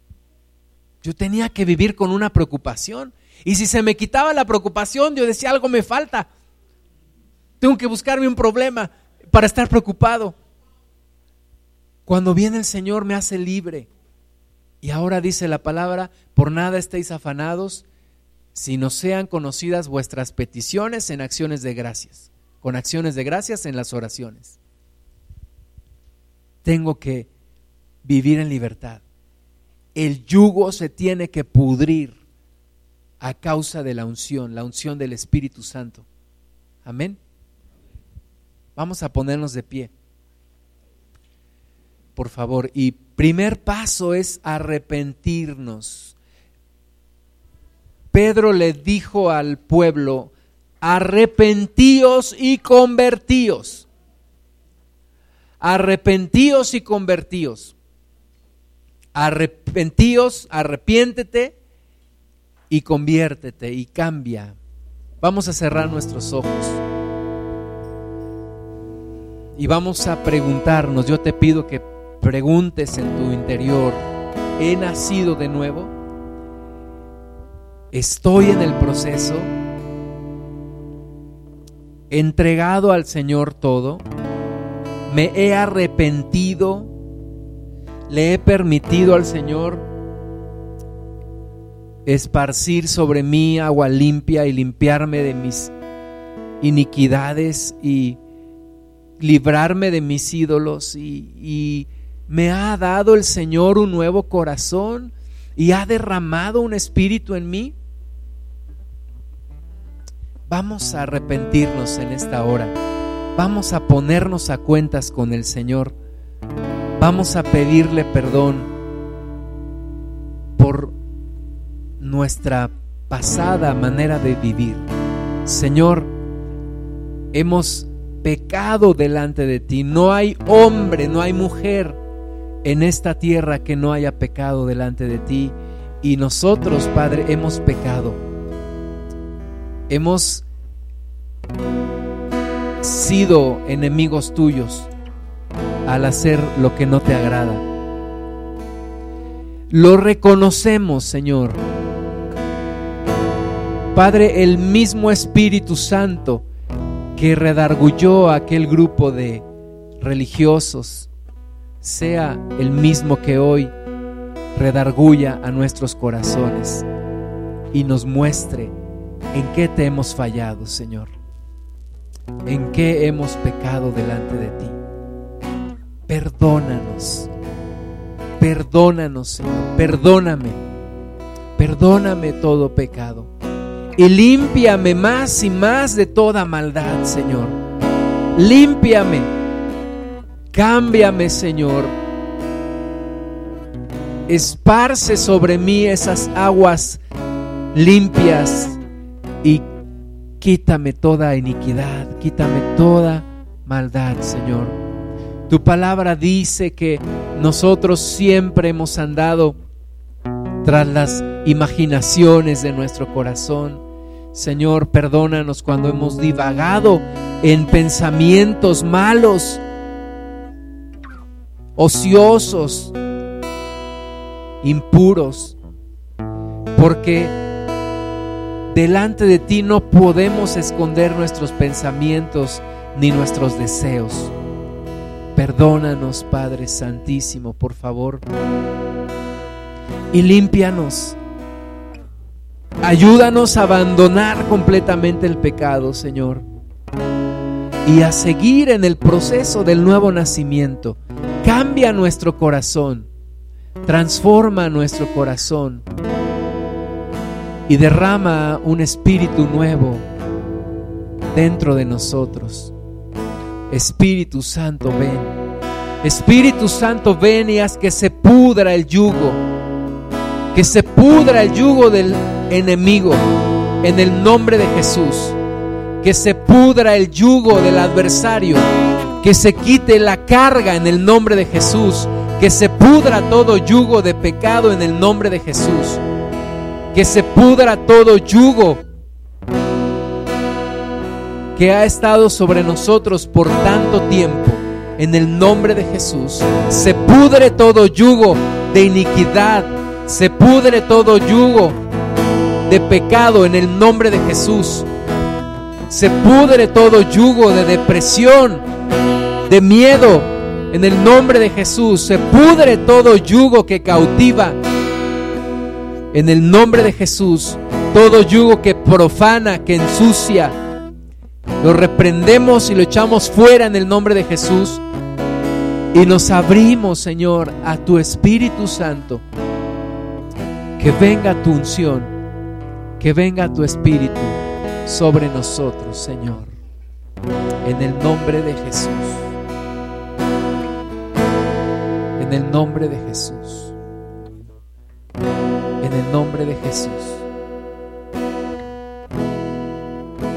Yo tenía que vivir con una preocupación. Y si se me quitaba la preocupación, yo decía, algo me falta. Tengo que buscarme un problema para estar preocupado. Cuando viene el Señor me hace libre. Y ahora dice la palabra, por nada estéis afanados, sino sean conocidas vuestras peticiones en acciones de gracias, con acciones de gracias en las oraciones. Tengo que vivir en libertad. El yugo se tiene que pudrir a causa de la unción, la unción del Espíritu Santo. Amén. Vamos a ponernos de pie. Por favor, y Primer paso es arrepentirnos. Pedro le dijo al pueblo, arrepentíos y convertíos. Arrepentíos y convertíos. Arrepentíos, arrepiéntete y conviértete y cambia. Vamos a cerrar nuestros ojos. Y vamos a preguntarnos, yo te pido que preguntes en tu interior, ¿he nacido de nuevo? ¿Estoy en el proceso? ¿He entregado al Señor todo? ¿Me he arrepentido? ¿Le he permitido al Señor esparcir sobre mí agua limpia y limpiarme de mis iniquidades y librarme de mis ídolos y me ha dado el Señor un nuevo corazón y ha derramado un espíritu en mí. Vamos a arrepentirnos en esta hora. Vamos a ponernos a cuentas con el Señor. Vamos a pedirle perdón por nuestra pasada manera de vivir. Señor, hemos pecado delante de ti. No hay hombre, no hay mujer en esta tierra que no haya pecado delante de ti. Y nosotros, Padre, hemos pecado. Hemos sido enemigos tuyos al hacer lo que no te agrada. Lo reconocemos, Señor. Padre, el mismo Espíritu Santo que redargulló a aquel grupo de religiosos, sea el mismo que hoy redarguya a nuestros corazones y nos muestre en qué te hemos fallado, Señor, en qué hemos pecado delante de ti. Perdónanos, perdónanos, Señor, perdóname, perdóname todo pecado y límpiame más y más de toda maldad, Señor. Límpiame Cámbiame, Señor. esparce sobre mí esas aguas limpias y quítame toda iniquidad, quítame toda maldad, Señor. Tu palabra dice que nosotros siempre hemos andado tras las imaginaciones de nuestro corazón. Señor, perdónanos cuando hemos divagado en pensamientos malos, ociosos, impuros, porque delante de ti no podemos esconder nuestros pensamientos ni nuestros deseos. Perdónanos, Padre Santísimo, por favor y límpianos. Ayúdanos a abandonar completamente el pecado, Señor, y a seguir en el proceso del nuevo nacimiento. Cambia nuestro corazón, transforma nuestro corazón y derrama un espíritu nuevo dentro de nosotros. Espíritu Santo, ven. Espíritu Santo, ven y haz que se pudra el yugo que se pudra el yugo del enemigo en el nombre de Jesús. Que se pudra el yugo del adversario. Que se quite la carga en el nombre de Jesús. Que se pudra todo yugo de pecado en el nombre de Jesús. Que se pudra todo yugo que ha estado sobre nosotros por tanto tiempo. En el nombre de Jesús. Se pudre todo yugo de iniquidad, se pudre todo yugo de pecado en el nombre de Jesús. Se pudre todo yugo de depresión, de miedo, en el nombre de Jesús. Se pudre todo yugo que cautiva. En el nombre de Jesús. Todo yugo que profana, que ensucia. Lo reprendemos y lo echamos fuera en el nombre de Jesús. Y nos abrimos, Señor, a tu Espíritu Santo que venga tu unción, que venga tu espíritu sobre nosotros, Señor. En el nombre de Jesús. En el nombre de Jesús. En el nombre de Jesús.